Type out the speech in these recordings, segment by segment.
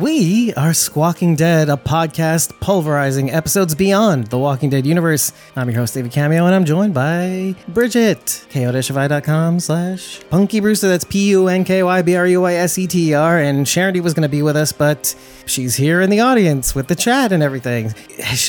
We are Squawking Dead, a podcast pulverizing episodes beyond the Walking Dead universe. I'm your host, David Cameo, and I'm joined by Bridget, ko-fi.com slash Punky Brewster. That's P-U-N-K-Y-B-R-U-Y-S-E-T-E-R. And Charity was going to be with us, but she's here in the audience with the chat and everything.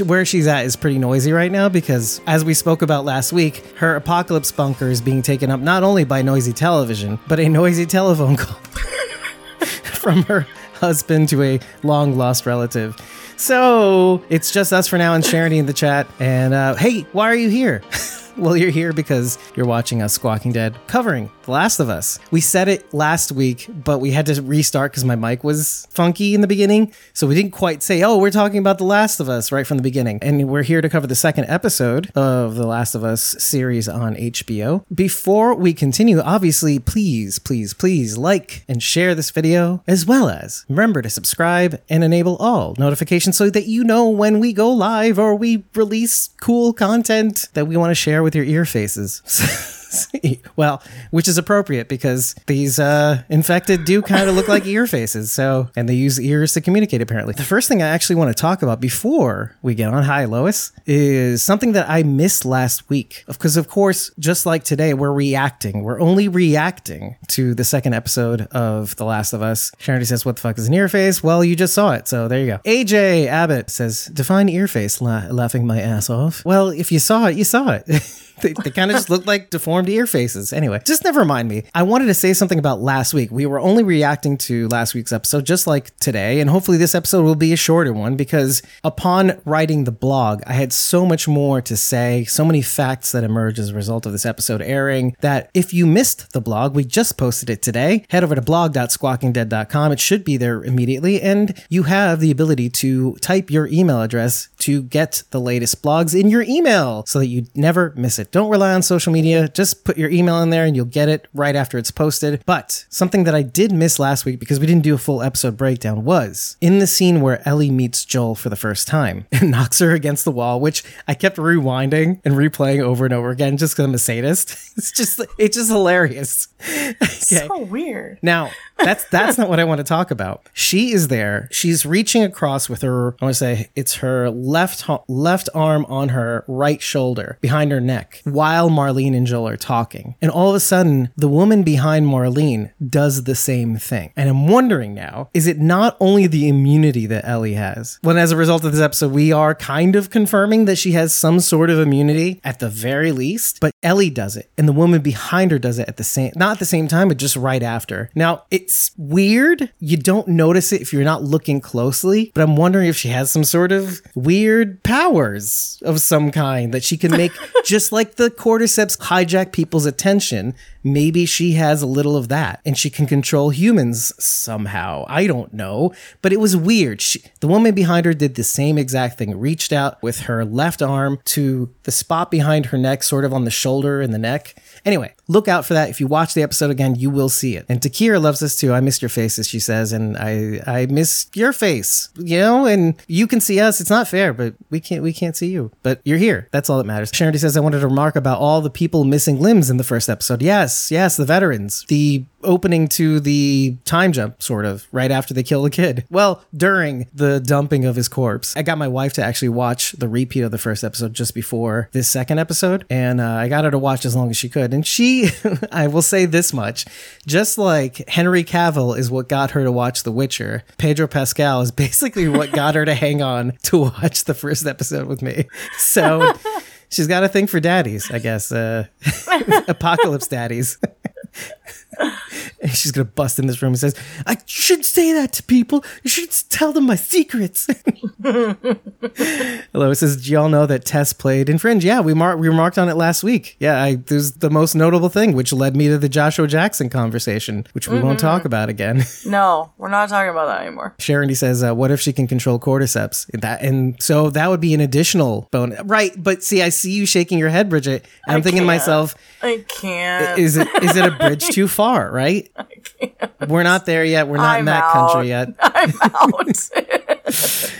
Where she's at is pretty noisy right now because, as we spoke about last week, her apocalypse bunker is being taken up not only by noisy television, but a noisy telephone call from her husband to a long lost relative. So it's just us for now and Charity in the chat. And uh, hey, why are you here? well, you're here because you're watching us Squawking Dead covering The Last of Us. We said it last week, but we had to restart because my mic was funky in the beginning. So we didn't quite say, oh, we're talking about The Last of Us right from the beginning. And we're here to cover the second episode of The Last of Us series on HBO. Before we continue, obviously, please, please, please like and share this video, as well as remember to subscribe and enable all notifications so that you know when we go live or we release cool content that we want to share with your ear faces. well, which is appropriate because these uh, infected do kind of look like ear faces. So, and they use ears to communicate. Apparently, the first thing I actually want to talk about before we get on, hi Lois, is something that I missed last week. Because of course, just like today, we're reacting. We're only reacting to the second episode of The Last of Us. Charity says, "What the fuck is an ear face?" Well, you just saw it, so there you go. AJ Abbott says, "Define ear face." La- laughing my ass off. Well, if you saw it, you saw it. they, they kind of just look like deformed ear faces. Anyway, just never mind me. I wanted to say something about last week. We were only reacting to last week's episode, just like today, and hopefully this episode will be a shorter one because upon writing the blog, I had so much more to say, so many facts that emerged as a result of this episode airing that if you missed the blog, we just posted it today. Head over to blog.squawkingdead.com. It should be there immediately, and you have the ability to type your email address to get the latest blogs in your email so that you never miss it. Don't rely on social media. Just put your email in there and you'll get it right after it's posted. But something that I did miss last week because we didn't do a full episode breakdown was in the scene where Ellie meets Joel for the first time and knocks her against the wall, which I kept rewinding and replaying over and over again just because I'm a sadist. It's just, it's just hilarious. Okay. So weird. Now, that's that's not what I want to talk about. She is there. She's reaching across with her. I want to say it's her left left arm on her right shoulder, behind her neck, while Marlene and Joel are talking. And all of a sudden, the woman behind Marlene does the same thing. And I'm wondering now: is it not only the immunity that Ellie has? When, as a result of this episode, we are kind of confirming that she has some sort of immunity at the very least. But Ellie does it, and the woman behind her does it at the same, not at the same time, but just right after. Now it's weird. You don't notice it if you're not looking closely, but I'm wondering if she has some sort of weird powers of some kind that she can make just like the cordyceps hijack people's attention. Maybe she has a little of that and she can control humans somehow. I don't know, but it was weird. She, the woman behind her did the same exact thing, reached out with her left arm to the spot behind her neck, sort of on the shoulder and the neck. Anyway, look out for that. If you watch the episode again, you will see it. And Takira loves this too. I miss your faces, she says, and I I miss your face. You know, and you can see us. It's not fair, but we can't we can't see you. But you're here. That's all that matters. Charity says I wanted to remark about all the people missing limbs in the first episode. Yes, yes, the veterans. The opening to the time jump, sort of, right after they kill the kid. Well, during the dumping of his corpse. I got my wife to actually watch the repeat of the first episode just before this second episode, and uh, I got her to watch as long as she could. And she, I will say this much, just like Henry Cavill is what got her to watch The Witcher, Pedro Pascal is basically what got her to hang on to watch the first episode with me. So she's got a thing for daddies, I guess. Uh, apocalypse daddies. and she's gonna bust in this room and says, "I shouldn't say that to people. You should tell them my secrets." Lois says, "Do y'all know that Tess played in Fringe?" Yeah, we mar- we remarked on it last week. Yeah, I, was the most notable thing, which led me to the Joshua Jackson conversation, which we mm-hmm. won't talk about again. no, we're not talking about that anymore. Sharon says, uh, "What if she can control cordyceps?" That and so that would be an additional bonus, right? But see, I see you shaking your head, Bridget. I'm I thinking to myself, I can't. Is it is it a bridge too far? Right? We're not there yet. We're not I'm in that out. country yet. I'm out.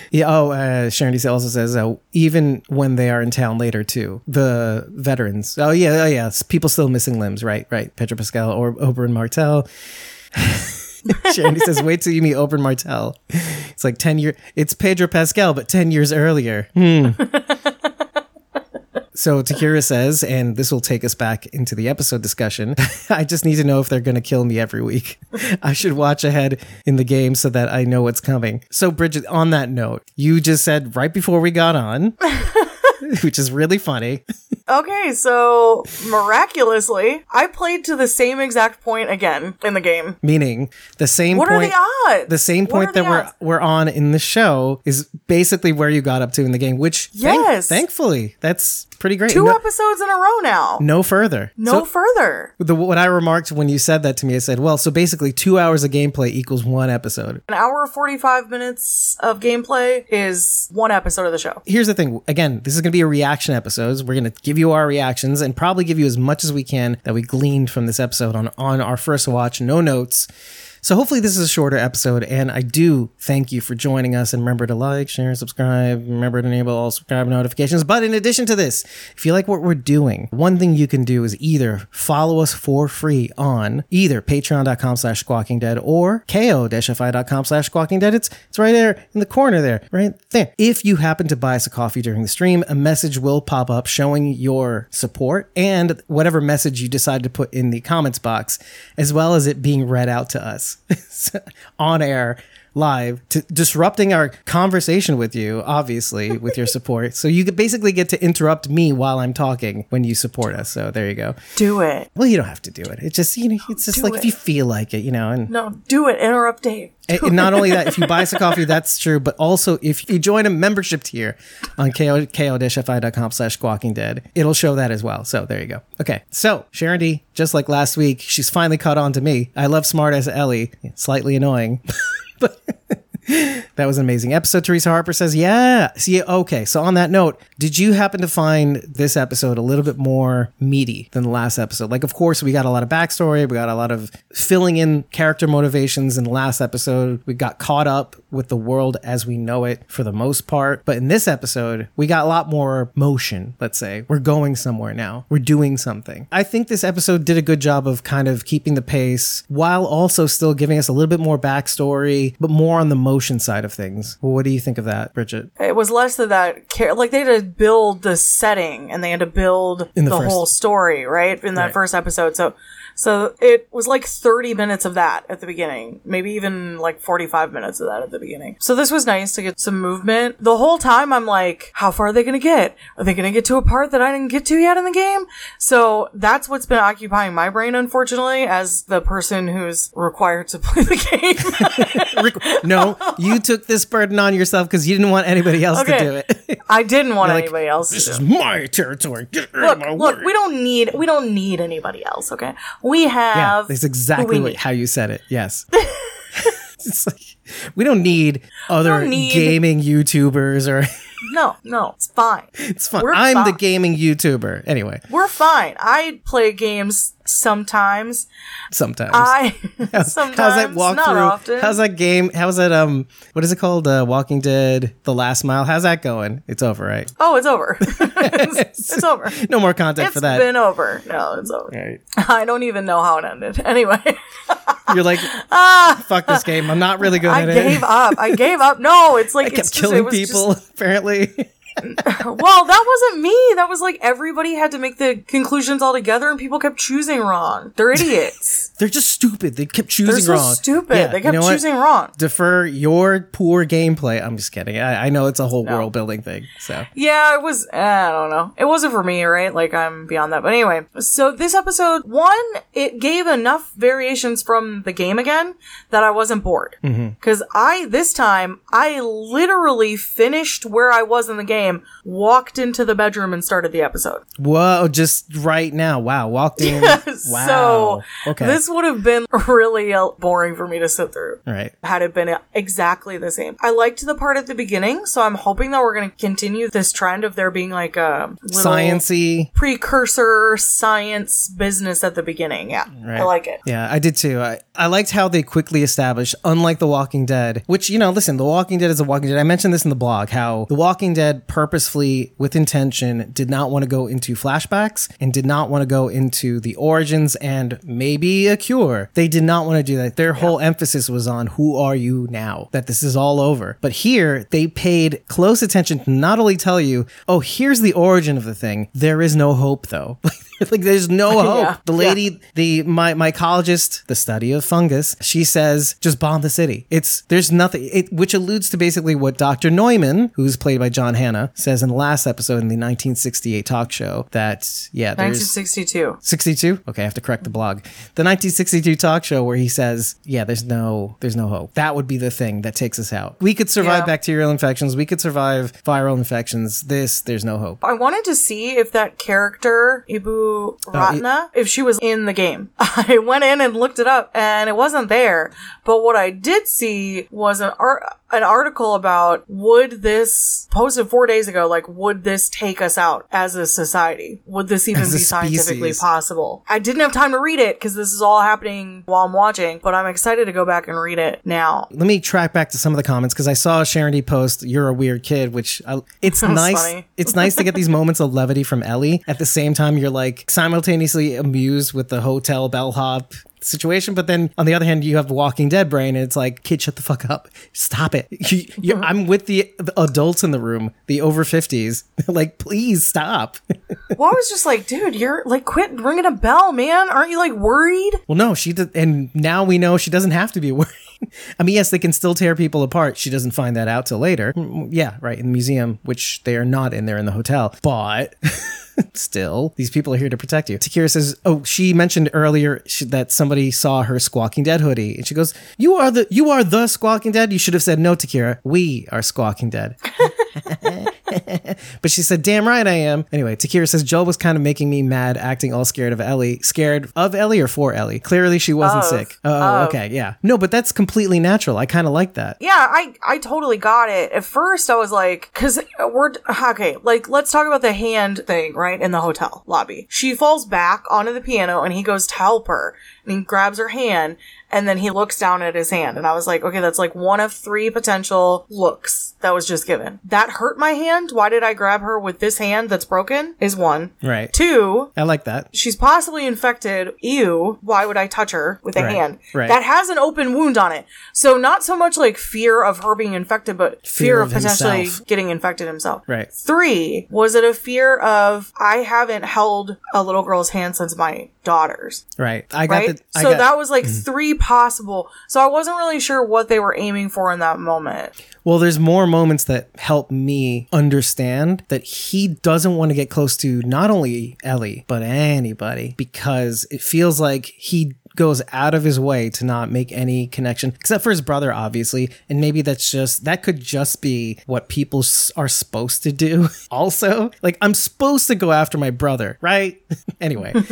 yeah. Oh, uh, Sharon also says uh, even when they are in town later too, the veterans. Oh yeah, oh yeah. People still missing limbs. Right, right. Pedro Pascal or Oberyn Martell. Shandy says, "Wait till you meet Oberyn Martell." It's like ten year. It's Pedro Pascal, but ten years earlier. Hmm. So Takira says, and this will take us back into the episode discussion. I just need to know if they're going to kill me every week. I should watch ahead in the game so that I know what's coming. So Bridget, on that note, you just said right before we got on, which is really funny. Okay, so miraculously, I played to the same exact point again in the game. Meaning the same What point. are the odds? the same What point that we're we're on in the show is basically where you got up to in the game, which thank- Yes. thankfully that's pretty great. two no, episodes in a row now. no further. No So- further. the, what I remarked when you said that to me, I said, well, so basically two hours of gameplay equals one episode. An hour forty five minutes of gameplay is one episode of the show. Here's the thing. Again, this is going to be a reaction episodes. We're going to give you our reactions and probably give you as much as we can that we gleaned from this episode on, on our first watch. No notes. So hopefully this is a shorter episode, and I do thank you for joining us. And remember to like, share, subscribe. Remember to enable all subscribe notifications. But in addition to this, if you like what we're doing, one thing you can do is either follow us for free on either patreon.com slash squawking dead or ko-fi.com slash squawking dead. It's, it's right there in the corner there, right there. If you happen to buy us a coffee during the stream, a message will pop up showing your support and whatever message you decide to put in the comments box, as well as it being read out to us on air live to disrupting our conversation with you obviously with your support so you basically get to interrupt me while i'm talking when you support us so there you go Do it. well you don't have to do it it's just you know it's just Do like if you feel like it you know and No, do it. Interrupt Dave. and and not only that, if you buy us a coffee, that's true, but also if you join a membership tier on ko, ko-fi.com slash squawking dead, it'll show that as well. So there you go. Okay. So Sharon D, just like last week, she's finally caught on to me. I love smart as Ellie. Slightly annoying. but that was an amazing episode. Teresa Harper says, yeah. See, okay. So on that note, did you happen to find this episode a little bit more meaty than the last episode? Like, of course, we got a lot of backstory. We got a lot of filling in character motivations in the last episode. We got caught up with the world as we know it for the most part. But in this episode, we got a lot more motion, let's say. We're going somewhere now. We're doing something. I think this episode did a good job of kind of keeping the pace while also still giving us a little bit more backstory, but more on the motion side of things. What do you think of that, Bridget? It was less of that care. Like they had to build the setting and they had to build In the the, first- whole story, right? In that Right. first episode. So, so it was like 30 minutes of that at the beginning. Maybe even like 45 minutes of that at the beginning. So this was nice to get some movement. The whole time I'm like, how far are they going to get? Are they going to get to a part that I didn't get to yet in the game? So that's what's been occupying my brain, unfortunately, as the person who's required to play the game. No, you took this burden on yourself because you didn't want anybody else to do it. I didn't want like, anybody else this is my territory. Get look, my look, word. we don't need we don't need anybody else, okay? We Yeah, have that's exactly what, how you said it. Yes. it's like, we don't need other don't need- gaming YouTubers or No, no, it's fine. it's fine. We're I'm the gaming YouTuber. Anyway, We're fine. I play games sometimes. sometimes. I sometimes how's that walk not through? often. How's that game? How's that um what is it called? Uh Walking Dead The Last Mile. How's that going? It's over, right? oh, it's over. it's, it's over. No more content It's for that. It's been over. No, it's over. Right. I don't even know how it ended. Anyway, You're like, ah, fuck this game. I'm not really good I at it. I gave up. I gave up. No, it's like I it's kept just, it killing just- people, apparently. Well, that wasn't me. That was like everybody had to make the conclusions all together, and people kept choosing wrong. They're idiots. They're just stupid. They kept choosing They're so wrong. stupid. Yeah, they you kept know what? choosing wrong. Defer your poor gameplay. I'm just kidding. I, I know it's a whole world building thing. So Yeah, it was. eh, I don't know. It wasn't for me, right? Like I'm beyond that. But anyway, so this episode one, it gave enough variations from the game again that I wasn't bored. Because I this time I literally finished where I was in the game, walked into the bedroom, and started the episode. whoa, just right now. Wow, walked in. Wow. So okay. this would have been really boring for me to sit through. right. had it been exactly the same. I liked the part at the beginning, so I'm hoping that we're going to continue this trend of there being like a little Sciency. precursor science business at the beginning. Yeah, I like it. Yeah, I did too. I, I liked how they quickly established, unlike The Walking Dead, which, you know, listen, The Walking Dead is The Walking Dead. I mentioned this in the blog, how The Walking Dead purposefully, with intention, did not want to go into flashbacks and did not want to go into the origins and maybe a cure. They did not want to do that. Their whole emphasis was on who are you now, that this is all over. But here, they paid close attention to not only tell you, oh, here's the origin of the thing. There is no hope, though. like, there's no hope. Yeah. The lady, the my mycologist, the study of fungus, she says just bomb the city. It's there's nothing, it, which alludes to basically what Dr. Neumann, who's played by John Says in the last episode in the 1968 talk show that yeah, there's 1962. 62. Okay, I have to correct the blog. The 1962 talk show where he says, yeah, there's no there's no hope. That would be the thing that takes us out. We could survive Yeah. bacterial infections. We could survive viral infections. This there's no hope. I wanted to see if that character, Ibu oh, Ratna, if she was in the game. I went in and looked it up and it wasn't there. But what I did see was an art, an article about would this posted four days ago, like would this take us out as a society? Would this even As be scientifically possible? I didn't have time to read it because this is all happening while I'm watching, but I'm excited to go back and read it now. Let me track back to some of the comments because I saw Sharon D post, "You're a weird kid," which I, it's nice. funny. it's nice to get these moments of levity from Ellie. At the same time, you're like simultaneously amused with the hotel bellhop situation, but then on the other hand, you have the Walking Dead brain, and it's like, kid, shut the fuck up, stop it. You, you, I'm with the, the adults in the room, the over fifties. like, please stop. Well, I was just like, dude, you're like, quit ringing a bell, man. Aren't you like worried? Well, no, she did, and now we know she doesn't have to be worried. I mean, yes, they can still tear people apart. She doesn't find that out till later. Mm, Yeah, right in the museum, which they are not in there in the hotel. But still, these people are here to protect you. Takira says, "Oh, she mentioned earlier she, that somebody saw her Squawking Dead hoodie, and she goes, "You are the you are the Squawking Dead." You should have said no, Takira. We are Squawking Dead. But she said, damn right I am. Anyway, Takira says Joel was kind of making me mad, acting all scared of Ellie. Scared of Ellie or for Ellie? Clearly she wasn't Of. sick. Oh, Of. okay, yeah. No, but that's completely natural. I kind of like that. Yeah, I I totally got it. At first, I was like, because we're okay. Like, let's talk about the hand thing, right in the hotel lobby. She falls back onto the piano, and he goes to help her, and he grabs her hand, and then he looks down at his hand, and I was like, okay, that's like one of three potential looks that was just given. That hurt my hand. Why did I grab her with this hand that's broken? Is one. Right. Two, I like that. she's possibly infected. Ew. Why would I touch her with a Right, hand right. that has an open wound on it? So not so much like fear of her being infected, but fear, Fear of, of potentially getting infected himself. Right. Three, was it a fear of I haven't held a little girl's hand since my daughter's? Right. I got Right. the. I so got, that was like mm-hmm. three possible. So I wasn't really sure what they were aiming for in that moment. Well, there's more moments that help me understand that he doesn't want to get close to not only Ellie, but anybody because it feels like he goes out of his way to not make any connection except for his brother obviously. And maybe that's just that could just be what people are supposed to do. Also like i'm supposed to go after my brother right? Anyway.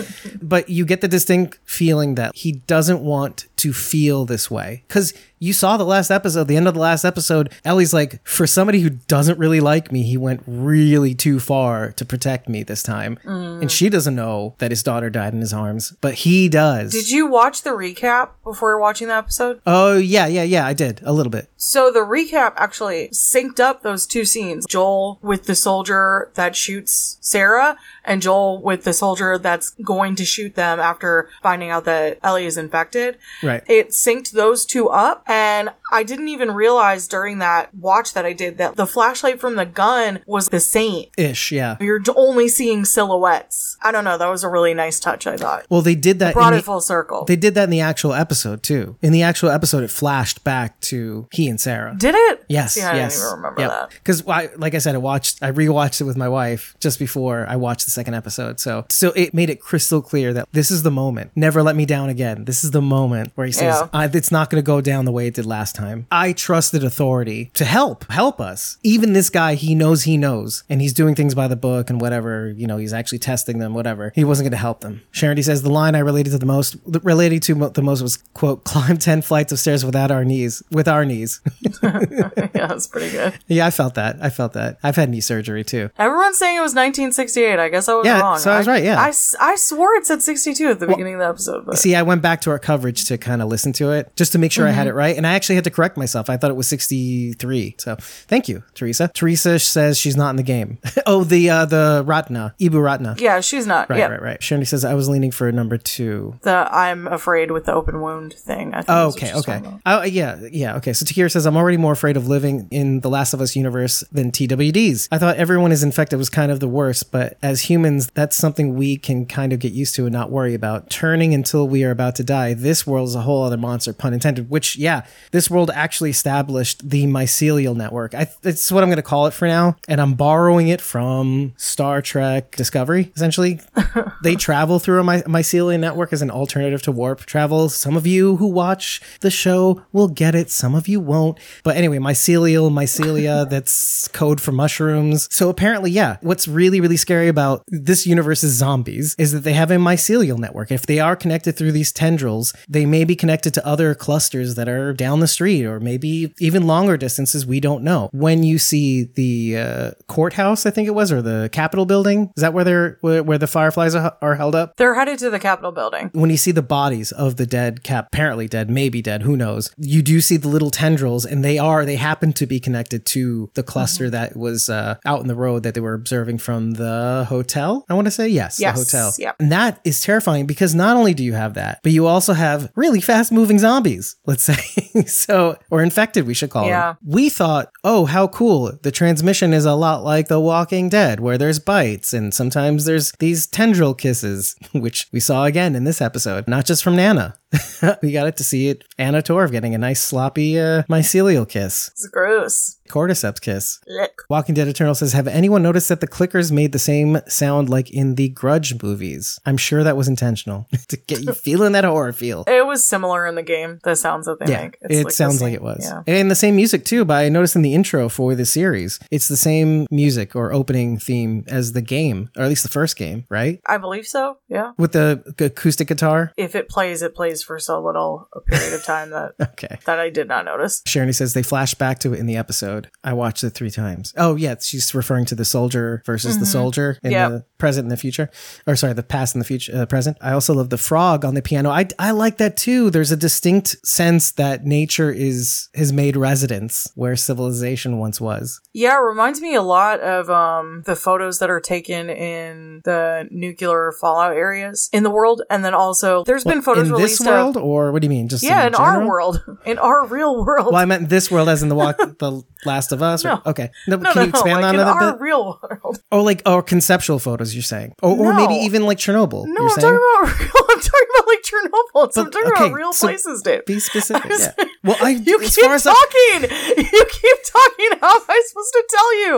But you get the distinct feeling that he doesn't want to feel this way. Because you saw the last episode the end of the last episode ellie's like for somebody who doesn't really like me he went really too far to protect me this time mm. and she doesn't know that his daughter died in his arms but he does Did you watch the recap before watching the episode? oh yeah yeah yeah i did a little bit So the recap actually synced up those two scenes. Joel with the soldier that shoots Sarah and Joel with the soldier that's going to shoot them after finding out that Ellie is infected. Right. It synced those two up and I didn't even realize during that watch that I did that the flashlight from the gun was the same. ish yeah You're only seeing silhouettes. I don't know. That was a really nice touch, I thought. well they did that Brought in it the- full circle. They did that in the actual episode too. In the actual episode, it flashed back to he and Sarah. did it? Yes, I yes. didn't even remember that. Because, like I said, I watched, I rewatched it with my wife just before I watched the second episode. So, so it made it crystal clear that this is the moment. Never let me down again. This is the moment where he says, Yeah. I, "It's not going to go down the way it did last time." I trusted authority to help, help us. Even this guy, he knows he knows, and he's doing things by the book and whatever. You know, he's actually testing them. Whatever. He wasn't going to help them. Sharon D says the line I related to the most, related to mo- the most was quote, "Climb ten flights of stairs without our knees, with our knees." yeah, that's pretty good. Yeah, I felt that. I felt that. I've had knee surgery too. Everyone's saying it was 1968. I guess I was Yeah, wrong. so I was right, yeah. I I swore it said 62 at the beginning of the episode. But See, I went back to our coverage to kind of listen to it just to make sure I had mm-hmm. it right. And I actually had to correct myself. I thought it was 63. So thank you, Teresa. Teresa says she's not in the game. oh, the uh, the Ratna, Ibu Ratna. Yeah, she's not. Right, yeah. right, right. Shirley says I was leaning for number two. The I'm afraid with the open wound thing. I think Oh, okay, okay. Oh, yeah, yeah, okay. So Takira says, I'm already more afraid of living in the Last of Us universe than TWDs. I thought everyone is infected was kind of the worst, but as humans, that's something we can kind of get used to and not worry about. Turning until we are about to die. This world is a whole other monster, pun intended, which, yeah, this world actually established the mycelial network. I, it's what I'm going to call it for now, and I'm borrowing it from Star Trek Discovery, essentially. they travel through a my- mycelial network as an alternative to warp travel. Some of you who watch the show will get it, some of you won't. But anyway, mycelial, mycelia, that's code for mushrooms. So apparently, yeah, what's really, really scary about this universe's zombies is that they have a mycelial network. If they are connected through these tendrils, they may be connected to other clusters that are down the street or maybe even longer distances. We don't know. When you see the uh, courthouse, I think it was, or the Capitol building, is that where they're where, where the fireflies are, are held up? They're headed to the Capitol building. when you see the bodies of the dead cap apparently dead maybe dead who knows you do see the little tendrils and they are they happen to be connected to the cluster Mm-hmm. that was uh, out in the road that they were observing from the hotel i want to say yes, Yes, the hotel yep. and that is terrifying because not only do you have that but you also have really fast moving zombies let's say so or infected we should call Yeah. them we thought oh how cool the transmission is a lot like the walking dead where there's bites and sometimes there's these tendril kisses which we saw again in this episode not just from nana we got it to see it anna torv getting a nice sloppy uh, mycelial kiss It's gross. Cordyceps kiss Lick. Walking Dead Eternal says, Have anyone noticed that the clickers made the same sound like in the Grudge movies? I'm sure that was intentional to get you feeling that horror feel. It was similar in the game. The sounds that they Yeah, make. it the sounds like it was. Yeah. And the same music too, but I noticed in the intro for the series, it's the same music or opening theme as the game, or at least the first game, right? I believe so. Yeah. With the acoustic guitar. If it plays, it plays for so little a period of time that Okay. that I did not notice. Sharon says they flash back to it in the episode. I watched it three times. Oh yeah, she's referring to the soldier versus the soldier in Yep. the present and the future, or sorry, the past and the future, uh, present. I also love the frog on the piano. I I like that too. There's a distinct sense that nature is has made residence where civilization once was. Yeah, it reminds me a lot of um the photos that are taken in the nuclear fallout areas in the world, and then also there's been photos in released this world, of or what do you mean? Just yeah, in general? our world, in our real world. Well, I meant this world, as in the walk, the Last of Us. Or, No. okay, no, no, can no, you expand like on in that a our bit? real world. Oh, like or conceptual photos. You're saying, or, or maybe even like Chernobyl. No, I'm saying? talking about real. I'm talking about like Chernobyl. So I'm talking okay, about real so places, Dave. Be specific. I'm yeah. Well, I You as keep far as I, talking. You keep talking. How am I supposed to tell you?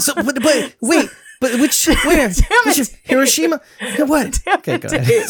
so, but, but wait, but which where? Which- it. Hiroshima? What? Damn okay, go ahead.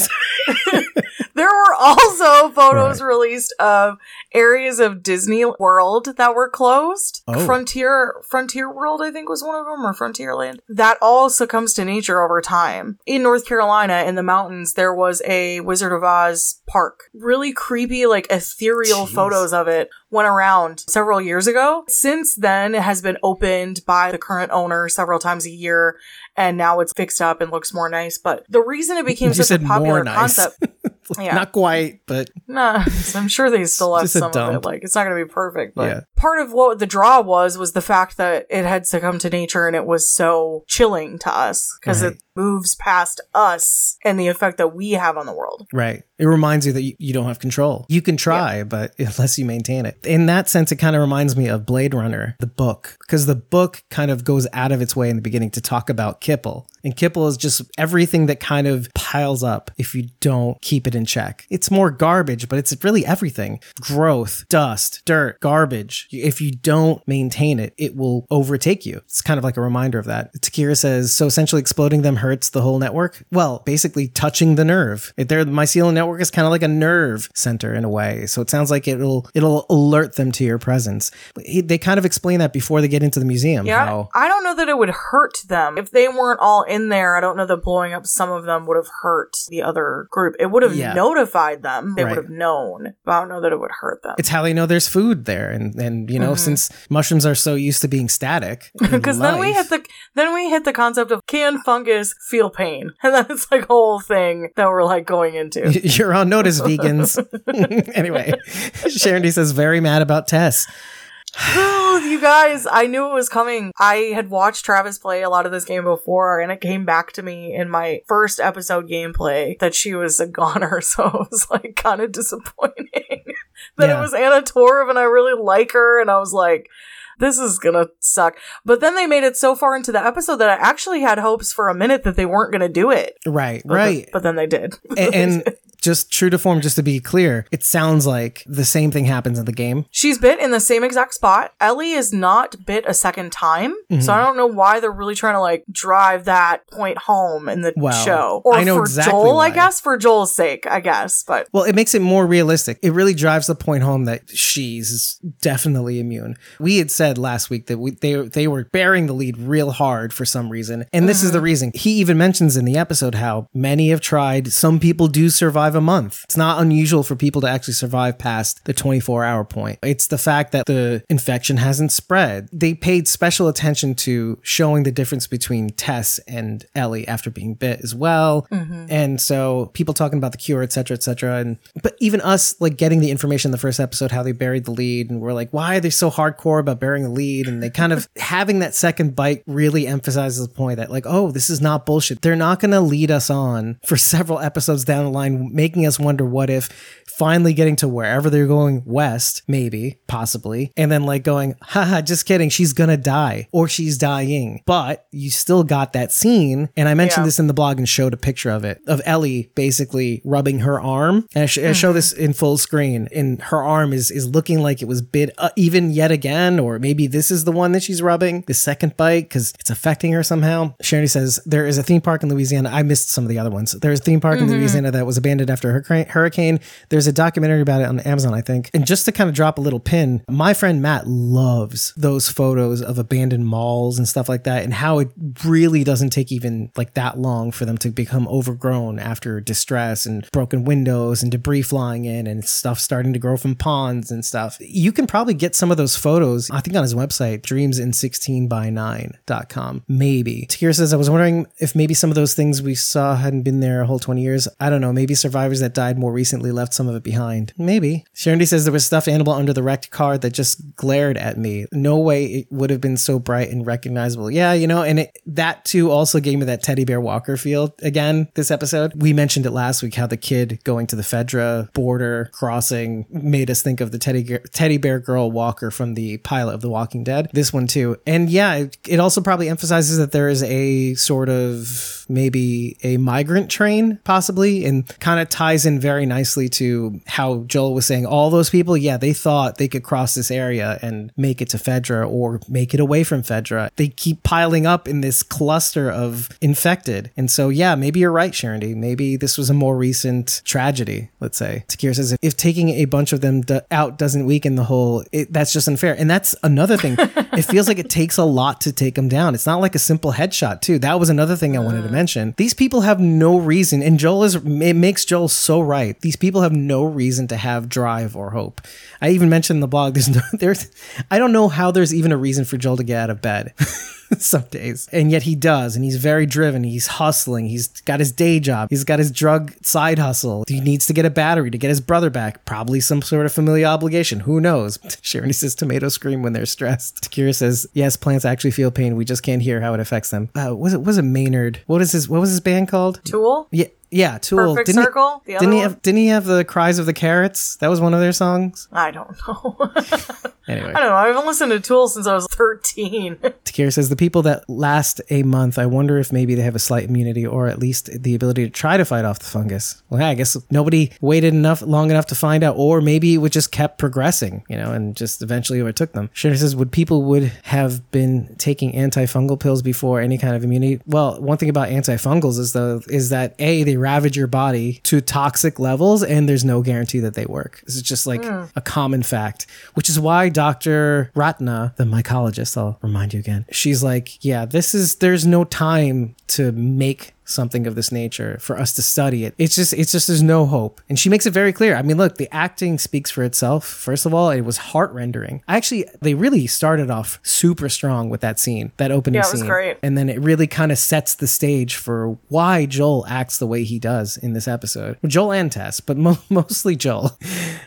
There were also photos released of areas of Disney World that were closed. Oh. Frontier Frontier World, I think, was one of them, or Frontierland. That all succumbs to nature over time. In North Carolina, in the mountains, there was a Wizard of Oz park. Really creepy, like ethereal Jeez. photos of it went around several years ago. Since then, it has been opened by the current owner several times a year, and now it's fixed up and looks more nice. But the reason it became You such a popular nice. concept, yeah, Not quite, but Nah, I'm sure they still have some of it. Like it's not going to be perfect, but Yeah. part of what the draw was was the fact that it had succumbed to nature and it was so chilling to us because Right. it moves past us and the effect that we have on the world. right. It reminds you that you, you don't have control. You can try, but unless you maintain it. In that sense, it kind of reminds me of Blade Runner, the book, because the book kind of goes out of its way in the beginning to talk about Kipple. And Kipple is just everything that kind of piles up if you don't keep it in check. It's more garbage, but it's really everything growth, dust, dirt, garbage. If you don't maintain it, it will overtake you. It's kind of like a reminder of that. Takira says, so essentially exploding them hurts the whole network? Well, basically touching the nerve. If they're, the mycelial network is kind of like a nerve center in a way. So it sounds like it'll, it'll alert them to your presence. They kind of explain that before they get into the museum. Yeah, How, I don't know that it would hurt them if they weren't all in there. I don't know that blowing up some of them would have hurt the other group. It would have Yeah. notified them. They Right. would have known, but I don't know that it would hurt them. it's how they know there's food there and, and you know, mm-hmm. since mushrooms are so used to being static. Because then we hit the then we hit the concept of can fungus feel pain, and then it's like a whole thing that we're like going into. You're on notice, vegans. anyway, Sharon D says, very mad about Tess. You guys, I knew it was coming. I had watched Travis play a lot of this game before, and it came back to me in my first episode gameplay that she was a goner, so it was like kind of disappointing that Yeah. it was Anna Torv, and I really like her, and I was like, this is gonna suck. But then they made it so far into the episode that I actually had hopes for a minute that they weren't gonna do it. Right, But right. the- but then they did. and, and just true to form, just to be clear, it sounds like the same thing happens in the game. She's bit in the same exact spot. Ellie is not bit a second time. Mm-hmm. So I don't know why they're really trying to like drive that point home in the Well, show. Or I know for exactly Joel, why. I guess, for Joel's sake, I guess. But Well, it makes it more realistic. It really drives the point home that she's definitely immune. We had said last week that we, they they were bearing the lead real hard for some reason, and this is the reason. He even mentions in the episode how many have tried. Some people do survive a month. It's not unusual for people to actually survive past the 24 hour point. It's the fact that the infection hasn't spread. They paid special attention to showing the difference between Tess and Ellie after being bit as well. Mm-hmm. And so people talking about the cure, et cetera, et cetera. And but even us like getting the information in the first episode, how they buried the lead, and we're like, why are they so hardcore about burying the lead? And they kind of having that second bite really emphasizes the point that like, oh, this is not bullshit. They're not gonna lead us on for several episodes down the line, making us wonder what if finally getting to wherever they're going west, maybe, possibly, and then like going, haha, just kidding, she's gonna die or she's dying. But you still got that scene, and I mentioned Yeah. this in the blog and showed a picture of it of Ellie basically rubbing her arm. And I, sh- I show this in full screen, and her arm is is looking like it was bit uh, even yet again, or maybe this is the one that she's rubbing, the second bite, because it's affecting her somehow. Sharon says there is a theme park in Louisiana. I missed some of the other ones. There's a theme park in Louisiana that was abandoned after hurricane-. There's a documentary about it on Amazon, I think. And just to kind of drop a little pin, my friend Matt loves those photos of abandoned malls and stuff like that, and how it really doesn't take even like that long for them to become overgrown after distress and broken windows and debris flying in and stuff starting to grow from ponds and stuff. You can probably get some of those photos, I think on his website, dreamsin16by9.com. Maybe. Takira says, I was wondering if maybe some of those things we saw hadn't been there a whole 20 years. I don't know. Maybe survivors that died more recently left some of it behind. Maybe. Sharon says there was stuffed animal under the wrecked car that just glared at me. No way it would have been so bright and recognizable. Yeah, you know, and it, that too also gave me that teddy bear walker feel again this episode. We mentioned it last week how the kid going to the Fedra border crossing made us think of the teddy teddy bear girl walker from the pilot of The Walking Dead. This one too. And yeah, it, it also probably emphasizes that there is a sort of maybe a migrant train possibly and kind of ties in very nicely to how Joel was saying all those people, yeah, they thought they could cross this area and make it to Fedra or make it away from Fedra. They keep piling up in this cluster of infected. And so, yeah, maybe you're right, Sharon Maybe this was a more recent tragedy, let's say. Takira says if, if taking a bunch of them do- out doesn't weaken the whole, it, that's just unfair. And that's another thing. it feels like it takes a lot to take them down. It's not like a simple headshot, too. That was another thing I wanted to uh. mention. These people have no reason, and Joel is, it makes Joel so right. These people have no reason to have drive or hope. I even mentioned in the blog, there's no, there's, I don't know how there's even a reason for Joel to get out of bed. some days. And yet he does, and he's very driven. He's hustling. He's got his day job. He's got his drug side hustle. He needs to get a battery to get his brother back. Probably some sort of familial obligation. Who knows? Sharon says tomato scream when they're stressed. Takira says, yes, plants actually feel pain. We just can't hear how it affects them. Uh, was it was it Maynard? What is his what was his band called? Tool? Yeah. Yeah, Tool. Perfect didn't Circle? He, The didn't he have? Didn't he have the cries of the carrots? That was one of their songs. I don't know. Anyway, I don't know. I haven't listened to Tool since I was 13. Takira says the people that last a month, I wonder if maybe they have a slight immunity or at least the ability to try to fight off the fungus. Well, yeah, I guess nobody waited enough long enough to find out, or maybe it would just kept progressing, you know, and just eventually overtook them. Sharon says, would people would have been taking antifungal pills before any kind of immunity? Well, one thing about antifungals is though is that a they ravage your body to toxic levels, and there's no guarantee that they work. This is just like hmm. a common fact, which is why Dr. Ratna, the mycologist, I'll remind you again, she's like, yeah, this is, there's no time to make something of this nature for us to study it. It's just, it's just, there's no hope. And she makes it very clear. I mean, look, the acting speaks for itself. First of all, it was heart rendering. Actually, they really started off super strong with that scene, that opening Yeah, scene. great. And then it really kind of sets the stage for why Joel acts the way he does in this episode. Joel and Tess, but mo- mostly Joel.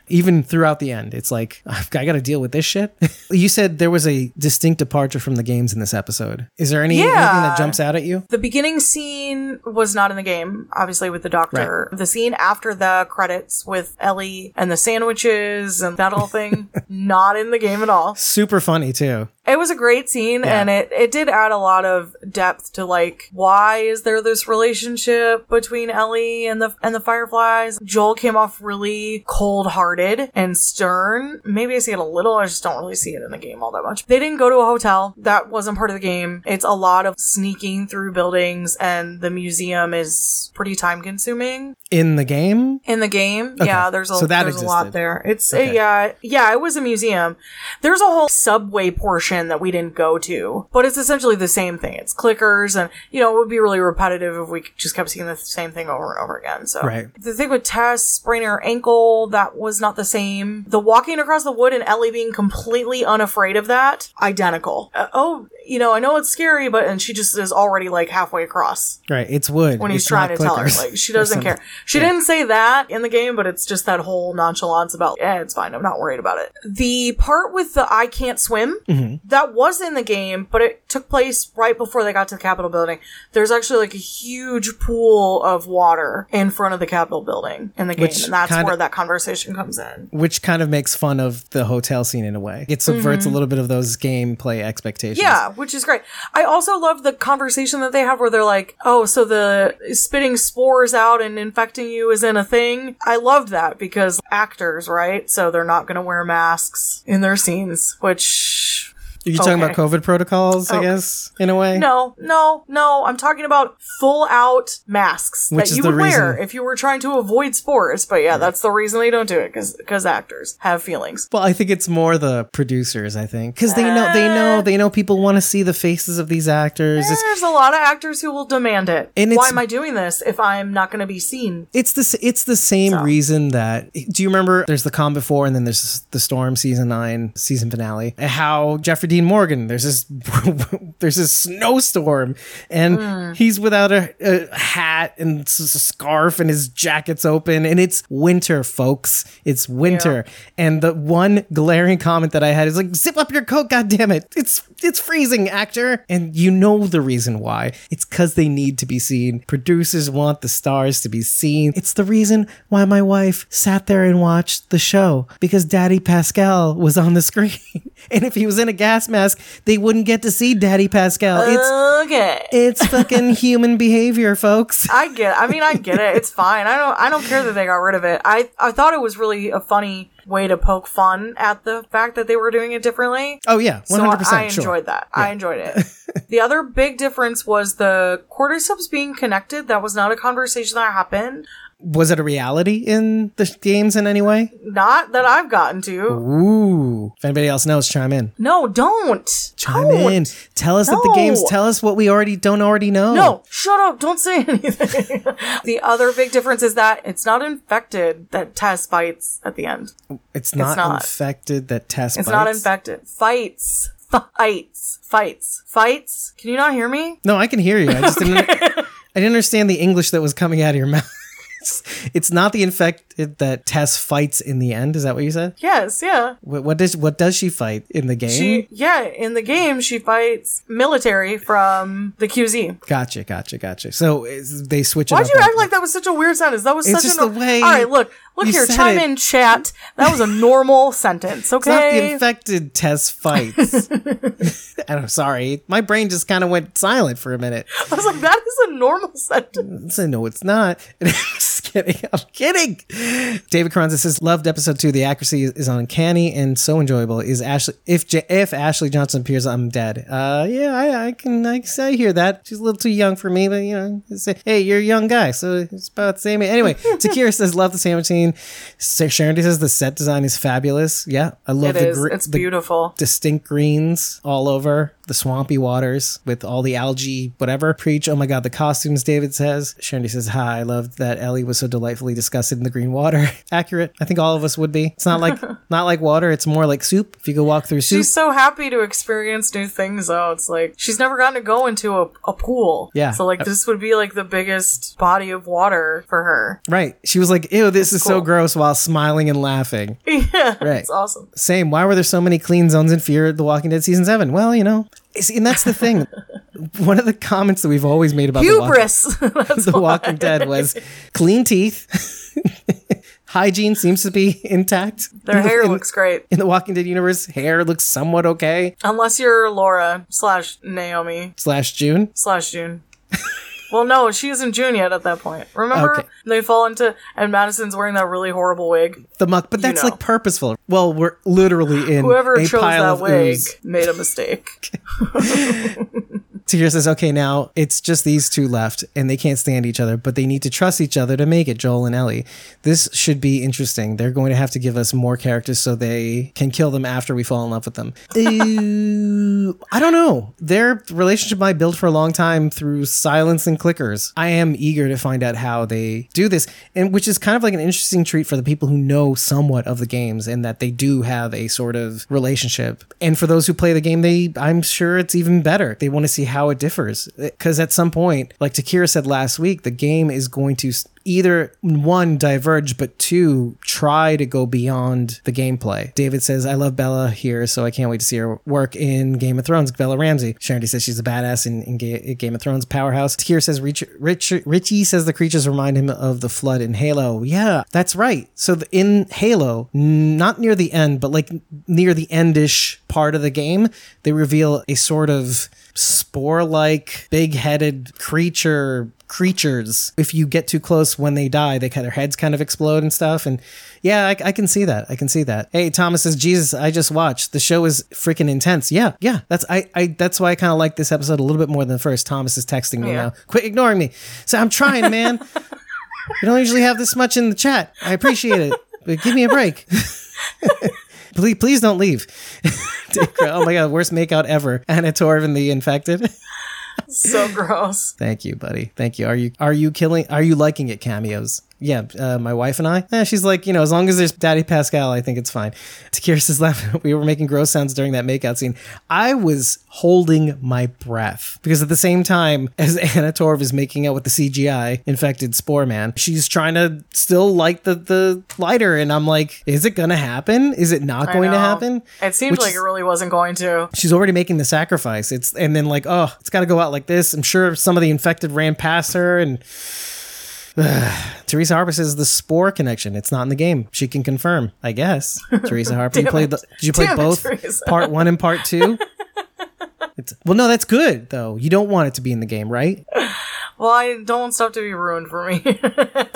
Even throughout the end, it's like, I got to deal with this shit. you said there was a distinct departure from the games in this episode. Is there any, anything that jumps out at you? The beginning scene was not in the game, obviously with the doctor. The scene after the credits with Ellie and the sandwiches and that whole thing, not in the game at all. Super funny too. It was a great scene and it, it did add a lot of depth to like why is there this relationship between Ellie and the and the Fireflies? Joel came off really cold-hearted and stern. Maybe I see it a little, I just don't really see it in the game all that much. They didn't go to a hotel. That wasn't part of the game. It's a lot of sneaking through buildings and the museum is pretty time consuming In the game? in the game. Yeah, there's a So that there's a lot existed. there. It's Okay. yeah, yeah, it was a museum. There's a whole subway portion that we didn't go to, but it's essentially the same thing. It's clickers and you know, it would be really repetitive if we just kept seeing the same thing over and over again. So Right. the thing with Tess spraining her ankle, that was not the same. The walking across the wood and Ellie being completely unafraid of that, identical. Uh, oh, you know, I know it's scary, but and she just is already like halfway across Right. It's wood. when he's It's trying to tell her. Like she doesn't care. She didn't say that in the game, but it's just that whole nonchalance about, yeah, it's fine. I'm not worried about it. The part with the I can't swim, Mm-hmm. That was in the game, but it took place right before they got to the Capitol building. There's actually like a huge pool of water in front of the Capitol building in the game, Which and that's where that conversation comes in. Which kind of makes fun of the hotel scene in a way. It subverts a little bit of those gameplay expectations. Mm-hmm. Yeah, which is great. I also love the conversation that they have where they're like, "Oh, so the spitting spores out and infecting you is in a thing." I loved that because actors, right? So they're not going to wear masks in their scenes, which You're talking about COVID protocols, I Oh. guess, in a way? no, no, no. I'm talking about full out masks Which that you would wear if you were trying to avoid spores. But yeah, that's the reason they don't do it because because actors have feelings. Well, I think it's more the producers, I think. Because they know they know they know people want to see the faces of these actors. It's There's a lot of actors who will demand it. And Why am I doing this if I'm not going to be seen? It's the it's the same So. reason that do you remember there's the calm before and then there's the storm season 9 season finale how Jeffrey Dean Morgan. There's this there's this snowstorm and Hmm. he's without a, a hat and s- scarf and his jacket's open and it's winter folks. It's winter. And the one glaring comment that I had is like zip up your coat god damn it it's it's freezing actor. And you know the reason why. It's cuz they need to be seen. Producers want the stars to be seen. It's the reason why my wife sat there and watched the show because daddy pascal was on the screen. And if he was in a gas mask they wouldn't get to see daddy pascal it's okay. it's fucking human behavior folks I get. I mean, I get it. It's fine. I don't. I don't care that they got rid of it. I. I thought it was really a funny way to poke fun at the fact that they were doing it differently. oh yeah 100% So I sure. enjoyed that. I enjoyed it. the other big difference was the cordyceps being connected. That was not a conversation that happened. Was it a reality in the games in any way Not that I've gotten to. ooh if anybody else knows chime in No, don't. chime don't. in tell us that the games tell us what we already don't already know No, shut up. Don't say anything. the other big difference is that it's not infected that Tess fights at the end. It's not, not. infected that test It's not infected. Fights. Fights. Fights. Fights. Can you not hear me? No, I can hear you. I just didn't. I didn't understand the English that was coming out of your mouth. It's, it's not the that Tess fights in the end. Is that what you said? Yes, yeah. What, what does what does she fight in the game? She, yeah, in the game, she fights military from the QZ. gotcha, gotcha, gotcha. So is- they switch it Why'd you act like that was such a weird sentence? That was It's such just a the way All right, look, look here, chime it. in, chat. That was a normal sentence, It's not the okay? infected Tess fights. I'm sorry, my brain just kind of went silent for a minute. I was like, that is a normal sentence. I no, it's not. I'm just kidding. I'm kidding. David Carranza says, loved episode two. The accuracy is, is uncanny and so enjoyable. Is Ashley, if J- if Ashley Johnson appears, I'm dead. Uh, yeah, I, I can, I, can- I hear that. She's a little too young for me, but you know, say, hey, you're a young guy, so it's about the same. Anyway, Takira says, love the sandwich scene. Sharon says, the set design is fabulous. Yeah, I love It the, is. gr- It's the beautiful. distinct greens all over the swampy waters with all the algae, whatever. Preach. Oh my God, the costumes, David says. Shandy says, Hi, I loved that Ellie was so delightfully disgusted in the green water. Accurate. I think all of us would be. It's not like not like water, it's more like soup. If you go walk through soup. She's so happy to experience new things, though. It's like she's never gotten to go into a, a pool. Yeah. So, like, this would be like the biggest body of water for her. right. She was like, Ew, this is so gross while smiling and laughing. yeah. Right. It's awesome. Same. Why were there so many clean zones in Fear The Walking Dead season seven? Well, you know, see, and that's the thing. One of the comments that we've always made about The Walking, the. Walking Dead was clean teeth. Hygiene seems to be intact. Their hair in, looks great. in the Walking Dead universe. Hair looks somewhat okay. Unless you're Laura slash Naomi Slash June. slash June. Well, no, she isn't June yet at that point. Remember? Okay. They fall into, and Madison's wearing that really horrible wig. The muck, but that's know. like purposeful. Well, we're literally in Whoever chose pile that wig ooze. made a mistake. Tahir says, okay, now it's just these two left and they can't stand each other, but they need to trust each other to make it, Joel and Ellie. This should be interesting. They're going to have to give us more characters so they can kill them after we fall in love with them. Ooh, I don't know. Their relationship might build for a long time through silence and clickers. I am eager to find out how they do this, and which is kind of like an interesting treat for the people who know somewhat of the games and that they do have a sort of relationship. And for those who play the game, they I'm sure it's even better. They want to see how it differs. Because at some point, like Takira said last week, the game is going to either one diverge but two try to go beyond the gameplay. David says i love bella here so i can't wait to see her work in game of thrones. Bella ramsey. Shandy says she's a badass in, in Ga- game of thrones powerhouse. Takira says Rich, Rich, richie says the creatures remind him of the flood in halo. Yeah that's right. So the, in halo not near the end but like near the endish part of the game they reveal a sort of spore like big headed creature creatures. If you get too close when they die they kind of their heads kind of explode and stuff. And yeah I, I can see that. I can see that. Hey thomas says jesus i just watched. The show is freaking intense. Yeah yeah. That's i, I that's why i kind of like this episode a little bit more than the first. Thomas is texting me oh, Yeah. now. Quit ignoring me. So i'm trying man. We don't usually have this much in the chat. I appreciate it. But give me a break. Please please don't leave. Oh my god worst makeout ever. Anna Torv in the infected so gross. Thank you, buddy. Thank you. Are you are you killing? Are you liking it? Cameos. Yeah, uh, my wife and I. Eh, she's like, you know, as long as there's Daddy Pascal, I think it's fine. Takira says, laughing. We were making gross sounds during that makeout scene. I was holding my breath because at the same time as Anna Torv is making out with the CGI infected Spore Man, she's trying to still light the the lighter, and I'm like, is it gonna happen? Is it not I going to happen? It seemed Which like it really wasn't going to. she's already making the sacrifice. It's and then like, oh, it's got to go out like this. I'm sure some of the infected ran past her, and Teresa Harper says the spore connection. It's not in the game. She can confirm, I guess. Teresa Harper, you played. The, did you play Damn both Teresa. part one and part two? It's, well, no, that's good though. You don't want it to be in the game, right? Well, I don't want stuff to be ruined for me.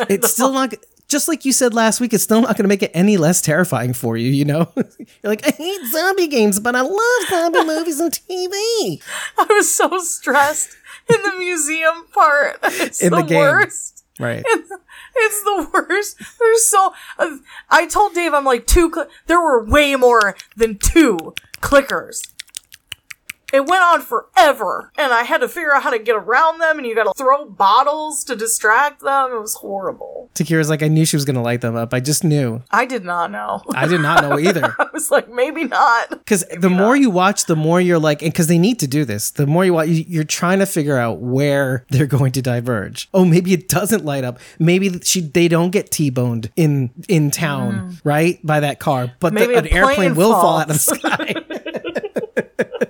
It's still not. Just like you said last week, it's still not going to make it any less terrifying for you. You know, you're like, I hate zombie games, but I love zombie movies and TV. I was so stressed in the museum part. It's In the, the game. worst. Right. It's the worst. There's so. Uh, I told Dave, I'm like, two. Cl- there were way more than two clickers. It went on forever, and I had to figure out how to get around them, and you gotta throw bottles to distract them. It was horrible. Takira's like, I knew she was going to light them up. I just knew. I did not know. I did not know either. I was like, maybe not. Because the more you watch, the more you're like, and because they need to do this, the more you watch, you- you're trying to figure out where they're going to diverge. Oh, maybe it doesn't light up. Maybe she they don't get t-boned in in town, mm. right, by that car, but the, an airplane plane will fall out of the sky.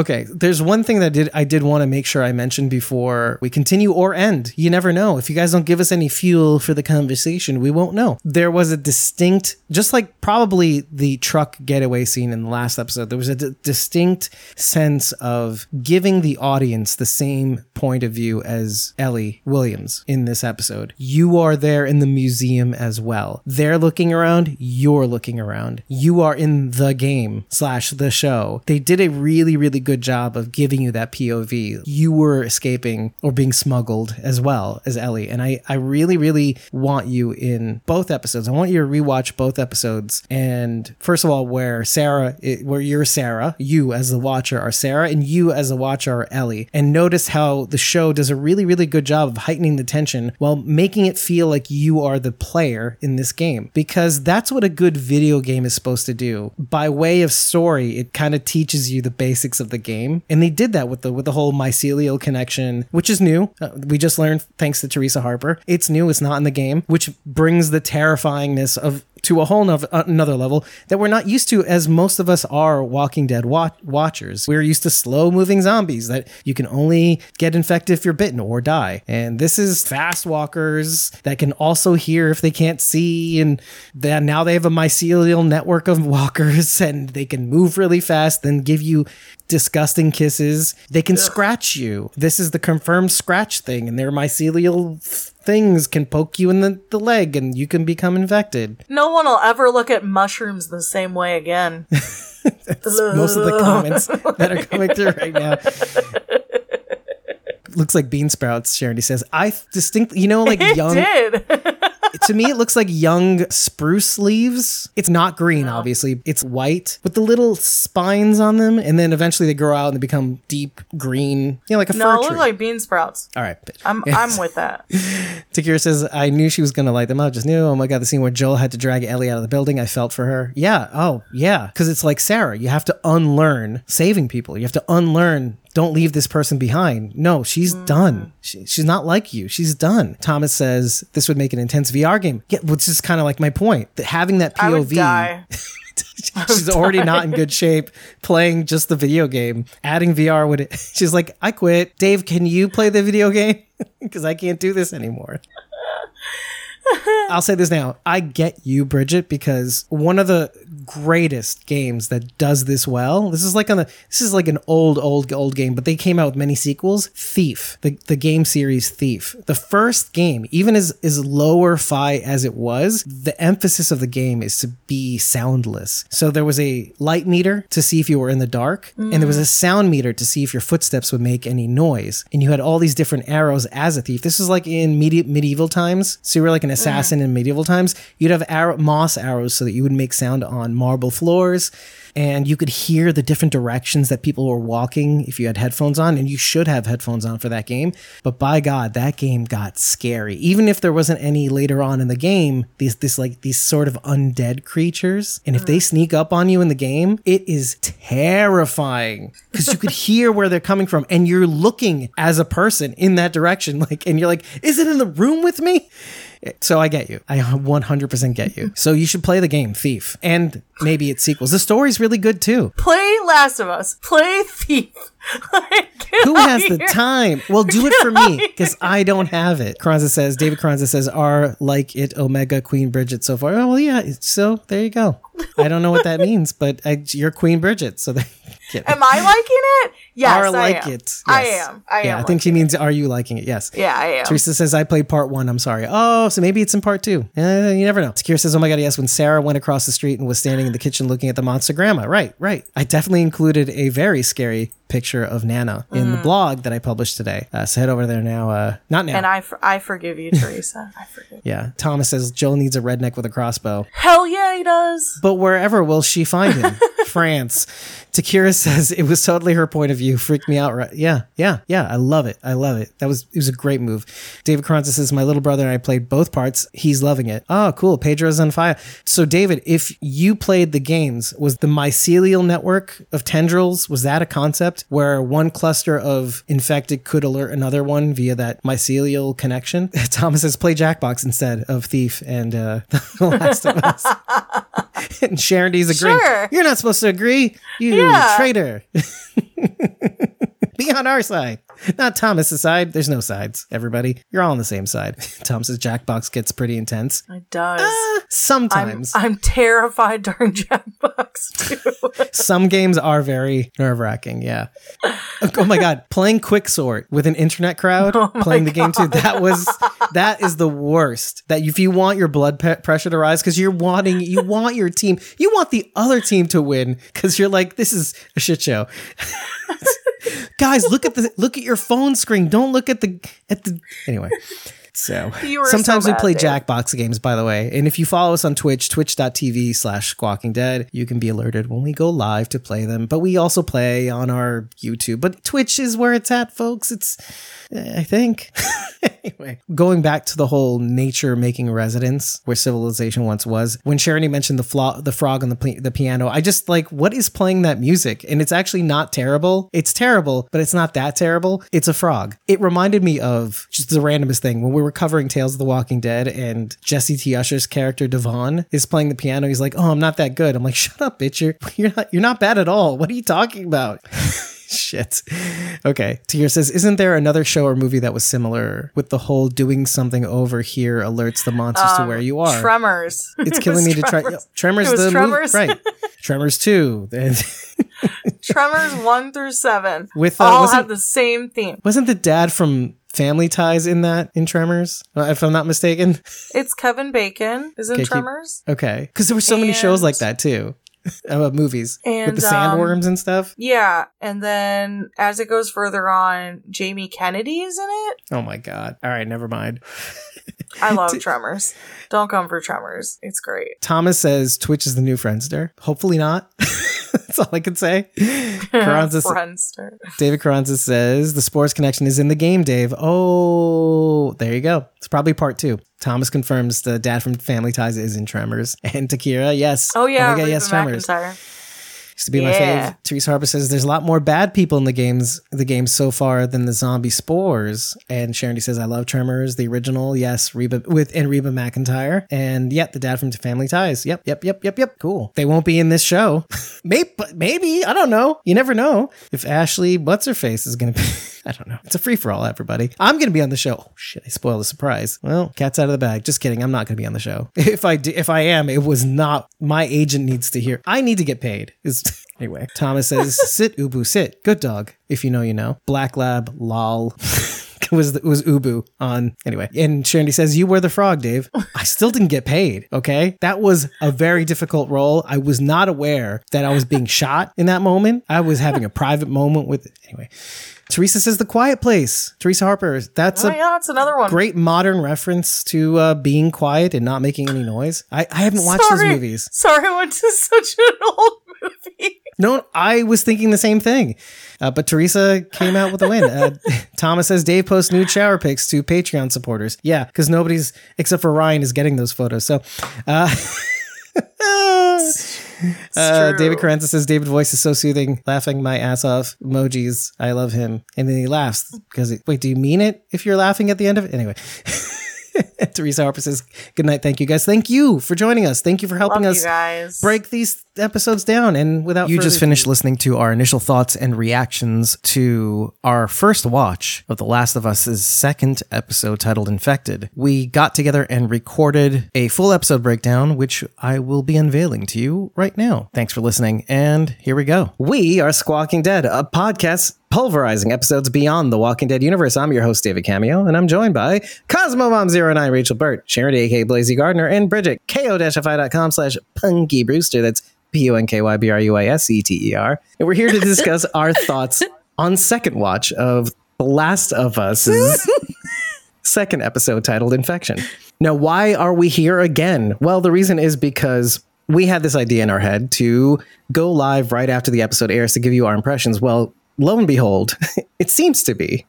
Okay, there's one thing that I did I did want to make sure I mentioned before we continue or end. You never know. If you guys don't give us any fuel for the conversation, we won't know. There was a distinct just like probably the truck getaway scene in the last episode. There was a d- distinct sense of giving the audience the same point of view as Ellie Williams in this episode. You are there in the museum as well. They're looking around, you're looking around. You are in the game slash the show. They did a really, really good good job of giving you that POV. You were escaping or being smuggled as well as Ellie. And I, I really, really want you in both episodes. I want you to rewatch both episodes. And first of all, where Sarah, where you're Sarah, you as the watcher are Sarah, and you as the watcher are Ellie. And notice how the show does a really, really good job of heightening the tension while making it feel like you are the player in this game. Because that's what a good video game is supposed to do. By way of story, it kind of teaches you the basics of the game. And they did that with the with the whole mycelial connection, which is new. Uh, we just learned thanks to Teresa Harper. It's new, it's not in the game, which brings the terrifyingness of to a whole nother, uh, another level that we're not used to as most of us are Walking Dead wa- watchers. We're used to slow moving zombies that you can only get infected if you're bitten or die. And this is fast walkers that can also hear if they can't see. And then now they have a mycelial network of walkers and they can move really fast, then give you disgusting kisses. They can scratch you. This is the confirmed scratch thing, and their mycelial things can poke you in the, the leg and you can become infected. No one will ever look at mushrooms the same way again. Most of the comments that are coming through right now. Looks like bean sprouts, Sharon He says. I distinctly, you know, like It young. to me, it looks like young spruce leaves. It's not green, obviously. It's white with the little spines on them, and then eventually they grow out and they become deep green. You know, like a no, fir it like bean sprouts. All right, bitch. I'm I'm with that. Takira says, I knew she was going to light them up. Just knew. Oh my God, the scene where Joel had to drag Ellie out of the building. I felt for her. Yeah. Oh, yeah. Because it's like Sarah. You have to unlearn saving people. You have to unlearn. Don't leave this person behind. No, she's Mm. done. She, she's not like you. She's done. Thomas says this would make an intense VR game. Yeah, which is kind of like my point. That having that POV. I would die. she's already not in good shape playing just the video game. Adding VR would. She's like, I quit. Dave, can you play the video game? Because I can't do this anymore. I'll say this now. I get you, Bridget, because one of the greatest games that does this well. This is like on the this is like an old, old, old game, but they came out with many sequels. Thief, the, the game series Thief. The first game, even as as lower fi as it was, the emphasis of the game is to be soundless. So there was a light meter to see if you were in the dark, and there was a sound meter to see if your footsteps would make any noise. And you had all these different arrows as a thief. This is like in medi- medieval times. So you were like an assassin in medieval times. You'd have arrow- moss arrows so that you would make sound on marble floors. And you could hear the different directions that people were walking if you had headphones on, and you should have headphones on for that game. But by God, that game got scary. Even if there wasn't any later on in the game, these this like these sort of undead creatures, and if they mm. sneak up on you in the game, it is terrifying because you could hear where they're coming from, and you're looking as a person in that direction, like, and you're like, is it in the room with me? So I get you. I 100% get you. So you should play the game Thief and maybe its sequels. The story's really good too. Play Last of Us. Play Thief. Like, Who has the here. time? Well, do it for me because I don't have it. Carranza says, David Carranza says, are like it Omega Queen Bridget so far. Oh, well, yeah. So there you go. I don't know what that means, but I, you're Queen Bridget. So there, get. Am I liking it? Yes, are I like am. it. I am. I yeah, am. I think she means, are you liking it? Yes. yeah, I am. Teresa says, I played part one. I'm sorry. Oh, so maybe it's in part two. Uh, you never know. Sakir says, Oh my God, yes. When Sarah went across the street and was standing in the kitchen looking at the monster grandma. Right, right. I definitely included a very scary picture of Nana in the blog that I published today. Uh, so head over there now. Uh, not now. Mm. and I, for- I forgive you, Teresa. I forgive. yeah. Thomas says, Joel needs a redneck with a crossbow. Hell yeah, he does. But wherever will she find him? France. Takira says it was totally her point of view. Freaked me out. Right? Yeah, yeah, yeah. I love it. I love it. That was it was a great move. David Carranza says my little brother and I played both parts. He's loving it. Oh, cool. Pedro's on fire. So David, if you played the games, was the mycelial network of tendrils was that a concept where one cluster of infected could alert another one via that mycelial connection? Thomas says play Jackbox instead of Thief and uh, The Last of Us. and Sharon D's agreeing. Sure. You're not supposed to agree. You Yeah. traitor. Be on our side. Not Thomas's side. There's no sides, everybody. You're all on the same side. Thomas's Jackbox gets pretty intense. It does. Uh, I'm, sometimes. I'm terrified during Jackbox too. Some games are very nerve wracking. Yeah. Oh my God. Playing Quicksort with an internet crowd, playing the game too. That was, that is the worst. That if you want your blood pe- pressure to rise, because you're wanting, you want your team, you want the other team to win, because you're like, this is a shit show. Guys, look at the, look at your phone screen. Don't look at the, at the, anyway. So sometimes so we play. Jackbox games, by the way. And if you follow us on Twitch, twitch.tv slash squawking dead, you can be alerted when we go live to play them. But we also play on our YouTube. But Twitch is where it's at, folks. It's, eh, I think. anyway, going back to the whole nature making residence where civilization once was, when Charity mentioned the flo- the frog on the, the piano, I just like, what is playing that music? And it's actually not terrible. It's terrible, but it's not that terrible. It's a frog. It reminded me of just the randomest thing when we were covering Tales of the Walking Dead and Jessie T. Usher's character Devon is playing the piano. He's like, "Oh, I'm not that good." I'm like, "Shut up, bitch! You're you're not you're not bad at all. What are you talking about?" Shit. Okay. Tier says, Isn't there another show or movie that was similar with the whole doing something over here alerts the monsters to where um, you are? Tremors. it's killing was me to try. Tremors. Tremors, It the Tremors. movie, right? Tremors two. Tremors one through seven. With, uh, all have the same theme. Wasn't the dad from Family Ties in that in Tremors? Uh, if I'm not mistaken. It's Kevin Bacon is in Okay, keep- Tremors. Okay, because there were so many shows like that too, about movies And, with the um, sandworms and stuff. Yeah, and then as it goes further on, Jamie Kennedy is in it. Oh my god! All right, never mind. I love Tremors. Don't come for Tremors. It's great. Thomas says Twitch is the new Friendster. Hopefully not. That's all I can say. Carranza, David Carranza says the spores connection is in the game, Dave. Oh, there you go. It's probably part two. Thomas confirms the dad from Family Ties is in Tremors. And Takira, yes. Oh yeah, my God, yes, Tremors. Used to be my Yeah. fave. Teresa Harper says there's a lot more bad people in the games, the game so far than the zombie spores. And Sharon says I love Tremors, the original. Yes, Reba with and Reba McEntire, and yep, the dad from Family Ties. Yep, yep, yep, yep, yep. Cool. They won't be in this show. maybe, maybe I don't know. You never know if Ashley what's her face is gonna be. I don't know. It's a free for all, everybody. I'm gonna be on the show. Oh shit! I spoiled the surprise. Well, cat's out of the bag. Just kidding. I'm not gonna be on the show. If I do, if I am, it was not. My agent needs to hear. I need to get paid. Is anyway. Thomas says, "Sit, Ubu, sit. Good dog. If you know, you know. Black Lab, lol." was was Ubu on anyway. And Shandy says, "You were the frog, Dave." I still didn't get paid. Okay, that was a very difficult role. I was not aware that I was being shot in that moment. I was having a private moment with anyway. Teresa says, "The Quiet Place." Teresa Harper. That's Oh a yeah, that's another one. great modern reference to uh, being quiet and not making any noise. I, I haven't watched Sorry. those movies. Sorry, I went to such an old movie. No, I was thinking the same thing. Uh, but Teresa came out with a win. Uh, Thomas says Dave posts nude shower pics to Patreon supporters. Yeah, because nobody's except for Ryan is getting those photos. So, uh. David Carranza says David voice is so soothing, laughing my ass off. Emojis, I love him, and then he laughs because it, wait, do you mean it? If you're laughing at the end of it, anyway. Teresa Harper says, "Good night, thank you guys. Thank you for joining us. Thank you for helping Love us you guys. break these episodes down. And without you just finished listening to our initial thoughts and reactions to our first watch of The Last of Us's second episode titled Infected. We got together and recorded a full episode breakdown, which I will be unveiling to you right now. Thanks for listening, and here we go. We are Squawking Dead, a podcast pulverizing episodes beyond the Walking Dead universe. I'm your host, David Cameo, and I'm joined by Cosmo Mom 09 Rachel Burt, Sharon A.K. Blazy Gardner, and Bridget, ko-fi.com slash punky brewster. That's P-O-N-K-Y-B-R-U-I-S-E-T-E-R. And we're here to discuss our thoughts on second watch of The Last of Us's second episode titled Infection. Now, why are we here again? Well, the reason is because we had this idea in our head to go live right after the episode airs to give you our impressions. Well, lo and behold, it seems to be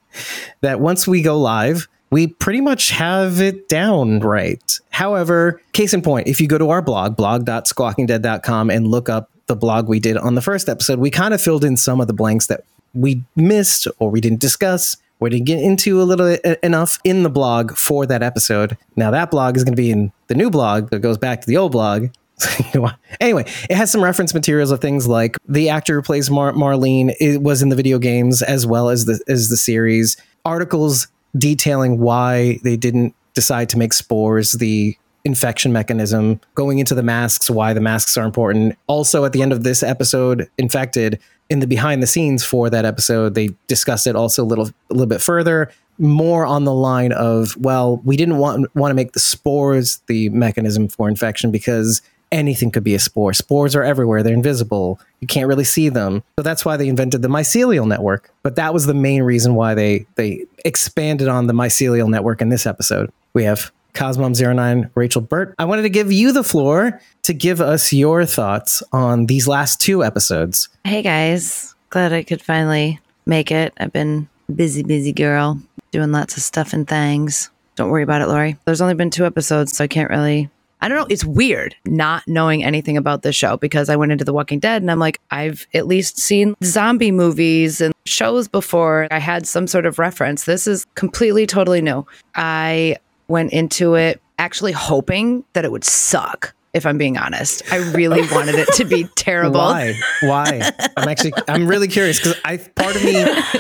that once we go live, we pretty much have it down right. However, case in point, if you go to our blog, blog.squawkingdead.com, and look up the blog we did on the first episode, we kind of filled in some of the blanks that we missed or we didn't discuss or didn't get into a little enough in the blog for that episode. Now, that blog is going to be in the new blog that goes back to the old blog. anyway, it has some reference materials of things like the actor who plays Mar- Marlene it was in the video games as well as the as the series. Articles detailing why they didn't decide to make spores the infection mechanism, going into the masks, why the masks are important. Also, at the end of this episode, Infected, in the behind the scenes for that episode, they discussed it also a little a little bit further, more on the line of, well, we didn't want want to make the spores the mechanism for infection because anything could be a spore. Spores are everywhere; they're invisible. You can't really see them. So that's why they invented the mycelial network. But that was the main reason why they they expanded on the mycelial network in this episode. We have Cosmom09, Rachel Burt. I wanted to give you the floor to give us your thoughts on these last two episodes. Hey guys, glad I could finally make it. I've been busy, busy girl, doing lots of stuff and things. Don't worry about it, Lori. There's only been two episodes, so I can't really. I don't know. It's weird not knowing anything about this show because I went into The Walking Dead and I'm like, I've at least seen zombie movies and shows before. I had some sort of reference. This is completely, totally new. I went into it actually hoping that it would suck if I'm being honest. I really wanted it to be terrible. Why? Why? I'm actually I'm really curious because I part of me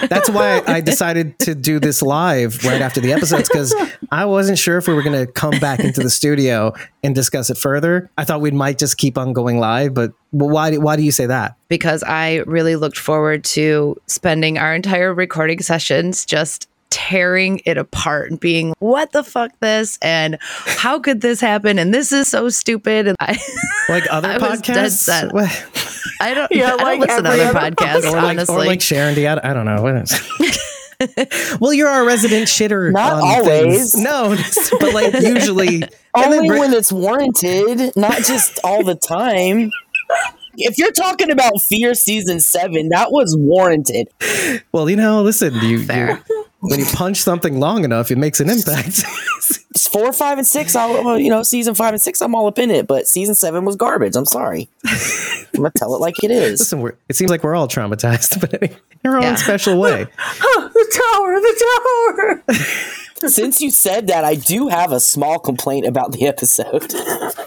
that's why I decided to do this live right after the episodes because I wasn't sure if we were going to come back into the studio and discuss it further. I thought we might just keep on going live, but why why do you say that? Because I really looked forward to spending our entire recording sessions just tearing it apart and being what the fuck this and how could this happen and this is so stupid and I like other I was dead podcasts. set. I don't Yeah, I don't like listen to other other podcasts Or like, honestly or like Sharon D. I I don't know. What is- well, you're our resident shitter. Not on always. things. No, but like usually. and then Only Brit- when it's warranted, not just all the time. If you're talking about Fear season seven, that was warranted. well, you know, listen, you, you Fair. When you punch something long enough, it makes an impact. It's four, five, and six. I'll, you know, season five and six, I'm all up in it. But season seven was garbage. I'm sorry. I'm gonna tell it like it is. listen, we're, it seems like we're all traumatized, but in our own special way. the tower, the tower. Since you said that, I do have a small complaint about the episode.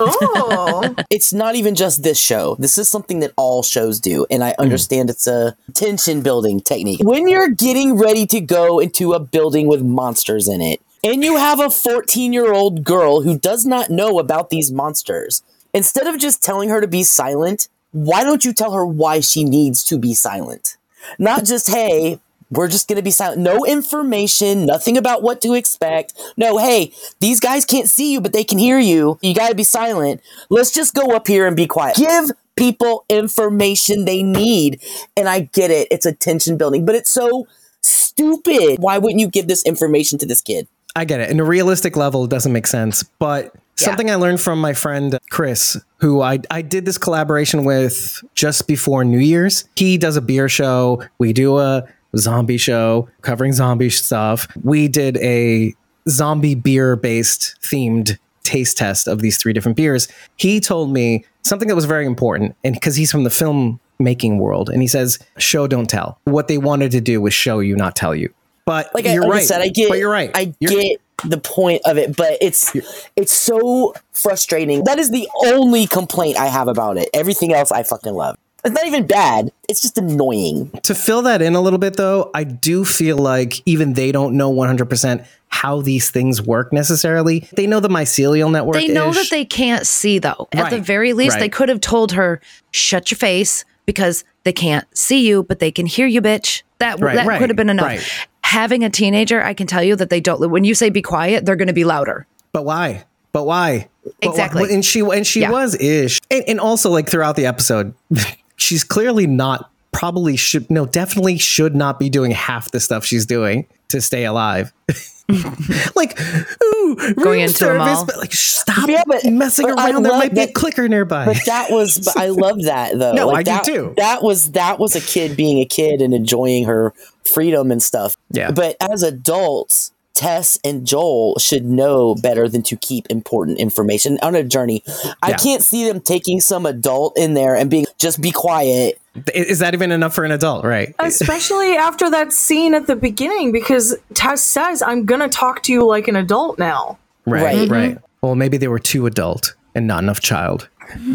Oh, it's not even just this show. This is something that all shows do, and I understand it's a tension building technique. When you're getting ready to go into a building with monsters in it, and you have a 14 year old girl who does not know about these monsters, instead of just telling her to be silent, why don't you tell her why she needs to be silent? Not just, hey, we're just going to be silent. No information, nothing about what to expect. No, hey, these guys can't see you, but they can hear you. You got to be silent. Let's just go up here and be quiet. Give people information they need. And I get it. It's attention building, but it's so stupid. Why wouldn't you give this information to this kid? I get it. In a realistic level, it doesn't make sense. But something I learned from my friend Chris, who I, I did this collaboration with just before New Year's. He does a beer show. We do a zombie show covering zombie stuff. We did a zombie beer based themed taste test of these three different beers. He told me something that was very important. And because he's from the film making world, and he says, show, don't tell. What they wanted to do was show you, not tell you. But like, I, you're like right. I said, I get, But you're right. I You're- get the point of it, but it's it's so frustrating. That is the only complaint I have about it. Everything else I fucking love. It's not even bad. It's just annoying. To fill that in a little bit, though, I do feel like even they don't know 100% how these things work necessarily. They know the mycelial network. They know that they can't see though. At the very least, they could have told her, "Shut your face," because they can't see you, but they can hear you, bitch. That Right, that right, could have been enough. right. Having a teenager, I can tell you that they don't. When you say be quiet, they're going to be louder. But why? But why? But why- Exactly. And she and she Yeah. was ish. And, and also like throughout the episode, she's clearly not probably should no definitely should not be doing half the stuff she's doing to stay alive. like ooh, room into a service, mall. but like stop Yeah, but- messing but I around. There love might be a clicker nearby. But that was, but I love that though. No, Like, I that, do too. That was that was a kid being a kid and enjoying her freedom and stuff. Yeah. But as adults, Tess and Joel should know better than to keep important information on a journey. I can't see them taking some adult in there and being just be quiet. Is that even enough for an adult? Right. especially after that scene at the beginning, because Tess says, "I'm gonna talk to you like an adult now." Right, Right. right. Mm-hmm. Well, maybe they were too adult and not enough child.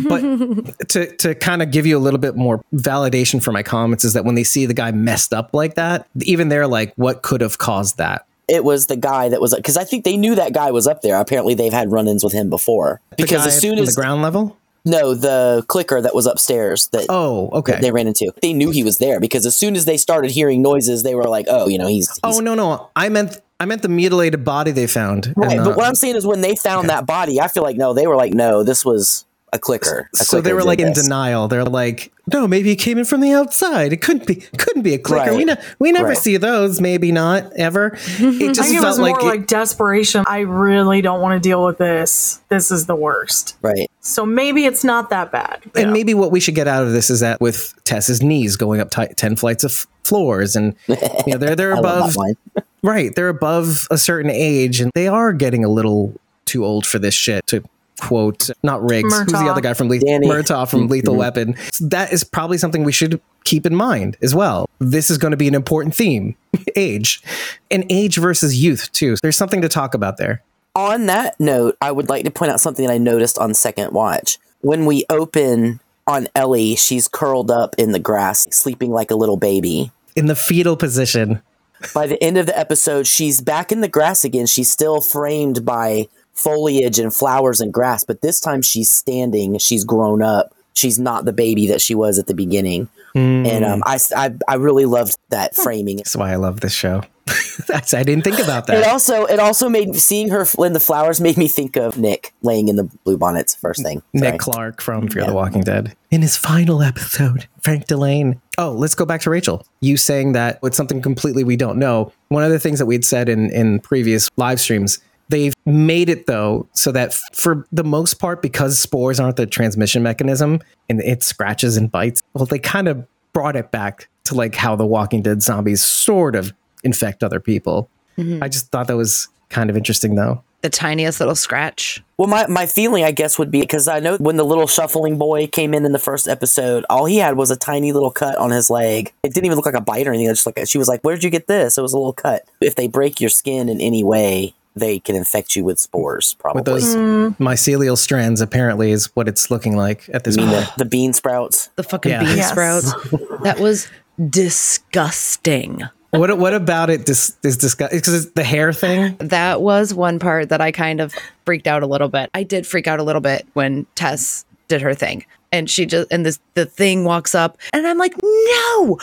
but to to kind of give you a little bit more validation for my comments is that when they see the guy messed up like that, even they're like, what could have caused that? It was the guy that was because I think they knew that guy was up there. Apparently, they've had run-ins with him before. Because as soon as the ground level. no, the clicker that was upstairs that Oh, okay. that they ran into, they knew he was there because as soon as they started hearing noises, they were like, "Oh, you know, he's." he's oh no, no, I meant I meant the mutilated body they found. Right, the- but what I'm saying is when they found that body, I feel like no, they were like, no, this was a clicker. A so they were did like in this. denial. They're like, no, maybe it came in from the outside. It couldn't be. Couldn't be a clicker. Right. We ne- we never Right. see those. Maybe not ever. It I just think it was felt more like, like, desperation. I really don't want to deal with this. This is the worst. Right. So maybe it's not that bad. and Yeah. maybe what we should get out of this is that with Tess's knees going up ti- ten flights of floors, and you know they're they're above right. They're above a certain age, and they are getting a little too old for this shit. To quote, not Riggs, who's the other guy from Lethal Danny. Murtaugh from mm-hmm. Lethal Weapon. So that is probably something we should keep in mind as well. This is going to be an important theme: age, and age versus youth too. There's something to talk about there. On that note, I would like to point out something that I noticed on second watch. When we open on Ellie, she's curled up in the grass, sleeping like a little baby. In the fetal position, By the end of the episode, she's back in the grass again. She's still framed by foliage and flowers and grass, but this time she's standing. She's grown up. She's not the baby that she was at the beginning. And um, I, I, I really loved that framing. that's why I love this show. That's, I didn't think about that. It also it also made seeing her in the flowers made me think of Nick laying in the blue bonnets first thing. Sorry. Nick Clark from Fear the Walking Dead. In his final episode, Frank Dillane. Oh, let's go back to Rachel. You saying that it's something completely we don't know. One of the things that we'd said in, in previous live streams, they've made it though so that for the most part, because spores aren't the transmission mechanism and it scratches and bites, well, they kind of brought it back to like how the Walking Dead zombies sort of infect other people. Mm-hmm. I just thought that was kind of interesting though. The tiniest little scratch. Well, my, my feeling, I guess, would be because I know when the little shuffling boy came in in the first episode, all he had was a tiny little cut on his leg. It didn't even look like a bite or anything. It was just like she was like, "Where'd you get this?" It was a little cut. If they break your skin in any way, they can infect you with spores. Probably With those hmm. mycelial strands, apparently, is what it's looking like at this point. the, the bean sprouts. The fucking Yeah. bean Yes. sprouts. That was disgusting. What what about it dis, is disgusting? Because it's the hair thing. That was one part that I kind of freaked out a little bit. I did freak out a little bit when Tess did her thing. And she just and this the thing walks up and I'm like, "No.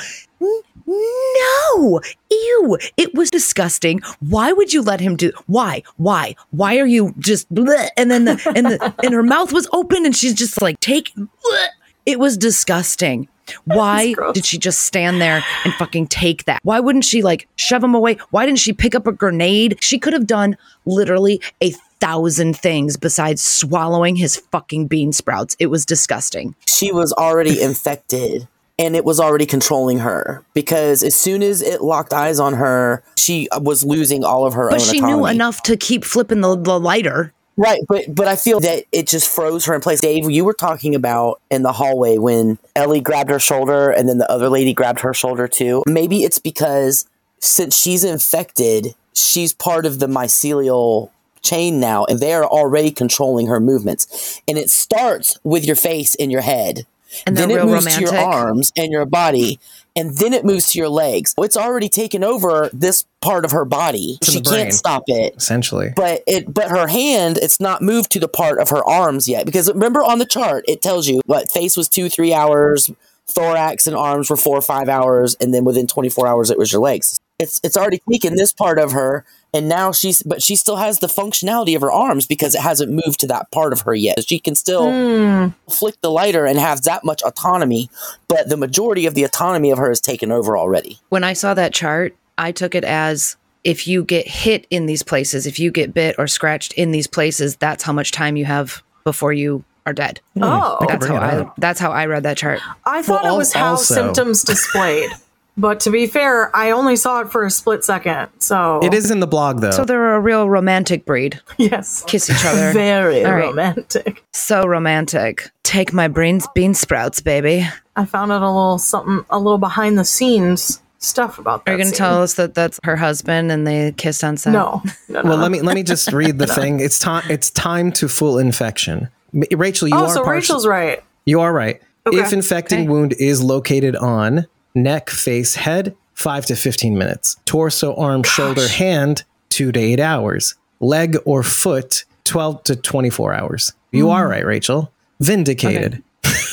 No. Ew. It was disgusting. Why would you let him do Why? Why? Why are you just bleh? and then the and the and her mouth was open and she's just like take bleh. It was disgusting. Why did she just stand there and fucking take that? Why wouldn't she like shove him away? Why didn't she pick up a grenade? She could have done literally a thousand things besides swallowing his fucking bean sprouts. It was disgusting. she was already infected and it was already controlling her because as soon as it locked eyes on her, she was losing all of her But she autonomy. knew enough to keep flipping the, the lighter. Right, but but I feel that it just froze her in place. Dave, you were talking about in the hallway when Ellie grabbed her shoulder and then the other lady grabbed her shoulder too. Maybe it's because since she's infected, she's part of the mycelial chain now and they are already controlling her movements. And it starts with your face and your head. And then it real moves to your arms and your body, and then it moves to your legs. It's already taken over this part of her body. in She brain. can't stop it Essentially, but it but her hand it's not moved to the part of her arms yet because remember on the chart it tells you what face was two three hours thorax and arms were four or five hours and then within 24 hours it was your legs it's it's already taken this part of her and now she's but she still has the functionality of her arms because it hasn't moved to that part of her yet she can still hmm. flick the lighter and have that much autonomy but the majority of the autonomy of her is taken over already When I saw that chart, I took it as if you get hit in these places, if you get bit or scratched in these places, that's how much time you have before you are dead. Hmm. Oh, That's how I that's how I read that chart. I thought Well, it was al- how symptoms displayed. but to be fair, I only saw it for a split second. So it is in the blog though. So they're a real romantic breed. yes, Kiss each other. very All right. romantic. so romantic. Take my brains bean sprouts, baby. I found out a little something, a little behind the scenes stuff about that. Are you going to tell us that that's her husband and they kissed on set? No, no, no. well, let me let me just read the thing. It's time. It's time to full infection. Rachel, you oh, are so partial- Rachel's right. You are right. Okay. If infecting Okay. wound is located on neck, face, head, five to 15 minutes. Torso, arm, shoulder, hand, two to eight hours. Leg or foot, 12 to 24 hours. You Hmm. are right, Rachel. Vindicated.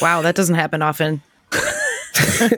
Wow, that doesn't happen often.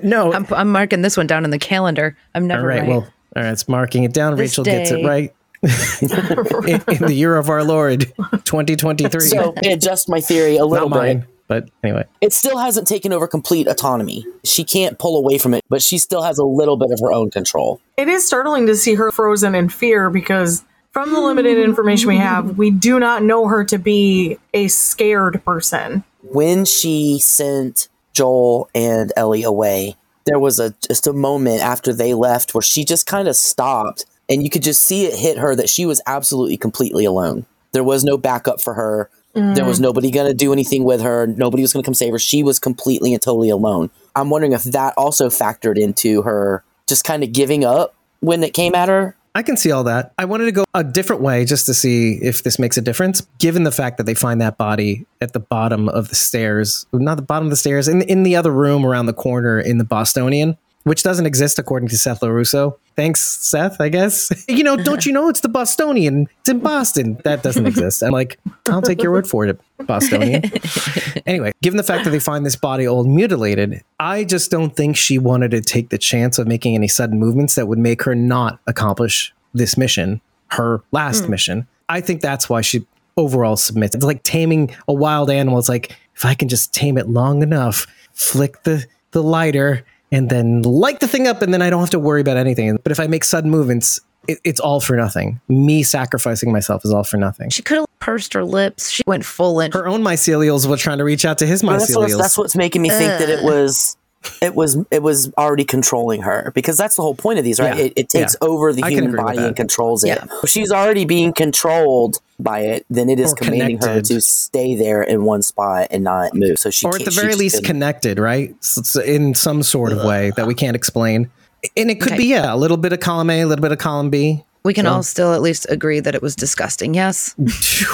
No. I'm, I'm marking this one down in the calendar. I'm never all right, right. Well, all right, it's marking it down. This Rachel gets it right. in, in the year of our Lord, 2023. So adjust my theory a little Not bit. mine, but anyway. It still hasn't taken over complete autonomy. She can't pull away from it, but she still has a little bit of her own control. It is startling to see her frozen in fear because from the limited hmm. information we have, we do not know her to be a scared person. When she sent Joel and Ellie away, there was a just a moment after they left where she just kind of stopped and you could just see it hit her that she was absolutely completely alone. There was no backup for her. There was mm. nobody going to do anything with her. Nobody was going to come save her. She was completely and totally alone. I'm wondering if that also factored into her just kind of giving up when it came at her. I can see all that. I wanted to go a different way just to see if this makes a difference, given the fact that they find that body at the bottom of the stairs, not the bottom of the stairs, in, in the other room around the corner in the Bostonian, which doesn't exist according to Seth LaRusso. Thanks, Seth, I guess. You know, don't you know it's the Bostonian? It's in Boston. That doesn't exist. I'm like, I'll take your word for it, Bostonian. anyway, given the fact that they find this body all mutilated, I just don't think she wanted to take the chance of making any sudden movements that would make her not accomplish this mission, her last hmm. mission. I think that's why she overall submits. It's like taming a wild animal. It's like if I can just tame it long enough, flick the the lighter and then light the thing up and then I don't have to worry about anything. But if I make sudden movements, it, it's all for nothing. Me sacrificing myself is all for nothing. She could have pursed her lips. She went full in. Her own mycelials were trying to reach out to his Well, that's, what's, mycelials. that's what's making me think that it was it was it was already controlling her because that's the whole point of these right Yeah. it, it takes Yeah. over the I human body and controls it Yeah. if she's already being controlled by it then it is Or commanding her to stay there in one spot and not move so she or at the very least couldn't- connected, right? S- s- in some sort of way that we can't explain. And it could Okay. be yeah, a little bit of column A, a little bit of column B. we can all still at least agree that it was disgusting. Yes.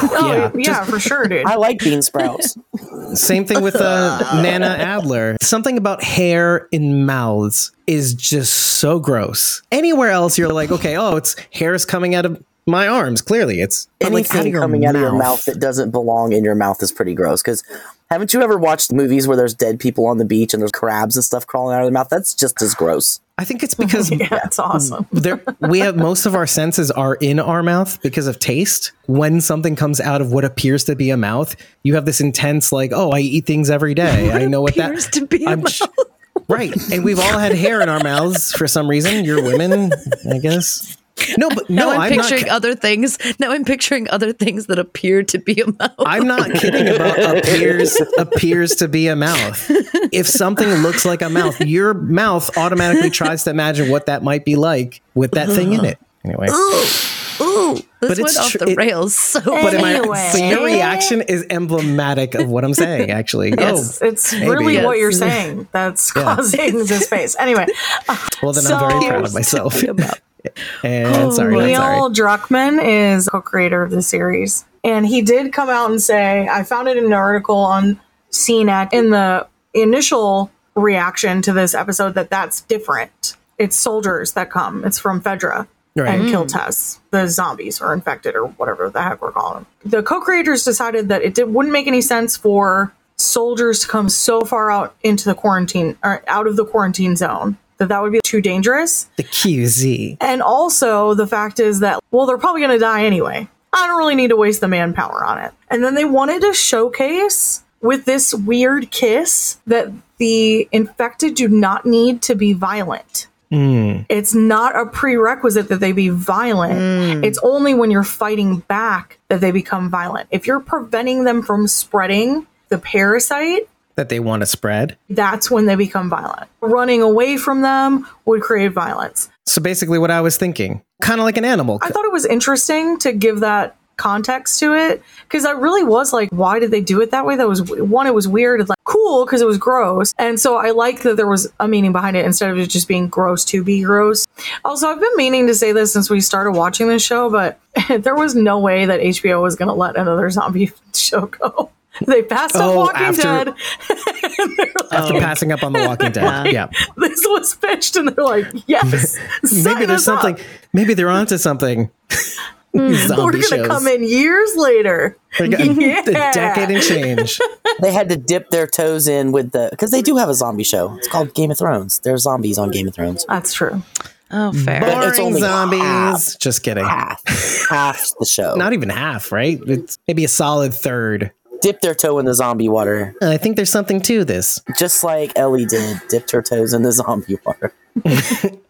Oh, yeah, for sure, dude. I like bean sprouts Same thing with uh, Nana Adler. Something about hair in mouths is just so gross. Anywhere else, you're like, okay, oh, it's hairs coming out of my arms. Clearly, it's but, like, anything coming out of your mouth that doesn't belong in your mouth is pretty gross because haven't you ever watched movies where there's dead people on the beach and there's crabs and stuff crawling out of their mouth that's just as gross I think it's because yeah, it's awesome. there we have most of our senses are in our mouth because of taste. When something comes out of what appears to be a mouth, you have this intense like, oh, I eat things every day. I know what that appears to be a I'm ch- right, and we've all had hair in our mouths for some reason. You're women, I guess. No, but no, Now I'm, I'm, not. picturing other things. Now I'm picturing other things that appear to be a mouth. I'm not kidding about appears appears to be a mouth. If something looks like a mouth, your mouth automatically tries to imagine what that might be like with that thing in it. Anyway, Ooh, this But went it's off tr- the it- rails so but am I, Anyway. but your reaction is emblematic of what I'm saying. Actually, It's, oh, it's really what you're saying that's causing this face. Anyway, well then so- I'm very proud of myself. And oh, sorry, Neil. Druckmann is co-creator of the series, and he did come out and say, I found it in an article on CNET in the initial reaction to this episode that that's different. It's soldiers that come. It's from Fedra. Right. And kill Tess, the zombies or infected or whatever the heck we're calling them. The co-creators decided that it did, wouldn't make any sense for soldiers to come so far out into the quarantine or out of the quarantine zone that that would be too dangerous. The QZ. And also, the fact is that, well, they're probably going to die anyway. I don't really need to waste the manpower on it. And then they wanted to showcase with this weird kiss that the infected do not need to be violent. Hmm. It's not a prerequisite that they be violent. Hmm. It's only when you're fighting back that they become violent. If you're preventing them from spreading the parasite, that they want to spread. that's when they become violent. Running away from them would create violence. So basically, what I was thinking, kind of like an animal. I thought it was interesting to give that context to it because I really was like, why did they do it that way? That was one, it was weird. Like cool because it was gross, and so I like that there was a meaning behind it instead of it just being gross to be gross. Also, I've been meaning to say this since we started watching this show, but there was no way that HBO was going to let another zombie show go. they passed up Oh, Walking after- Dead. After passing up on The Walking Dead. Yeah. this was pitched, and they're like, "Yes, Maybe there's us up. something. Maybe they're onto something. Hmm. These We're gonna shows. come in years later. Like a, Yeah. a decade and change. They had to dip their toes in with the because they do have a zombie show. It's called Game of Thrones. There's zombies on Game of Thrones. That's true. Oh, fair. But it's Boring only zombies. half. Just kidding. Half, half the show. Not even half, right? It's maybe a solid third. Dip their toe in the zombie water, I think there's something to this. just like Ellie did. Dipped her toes in the zombie water.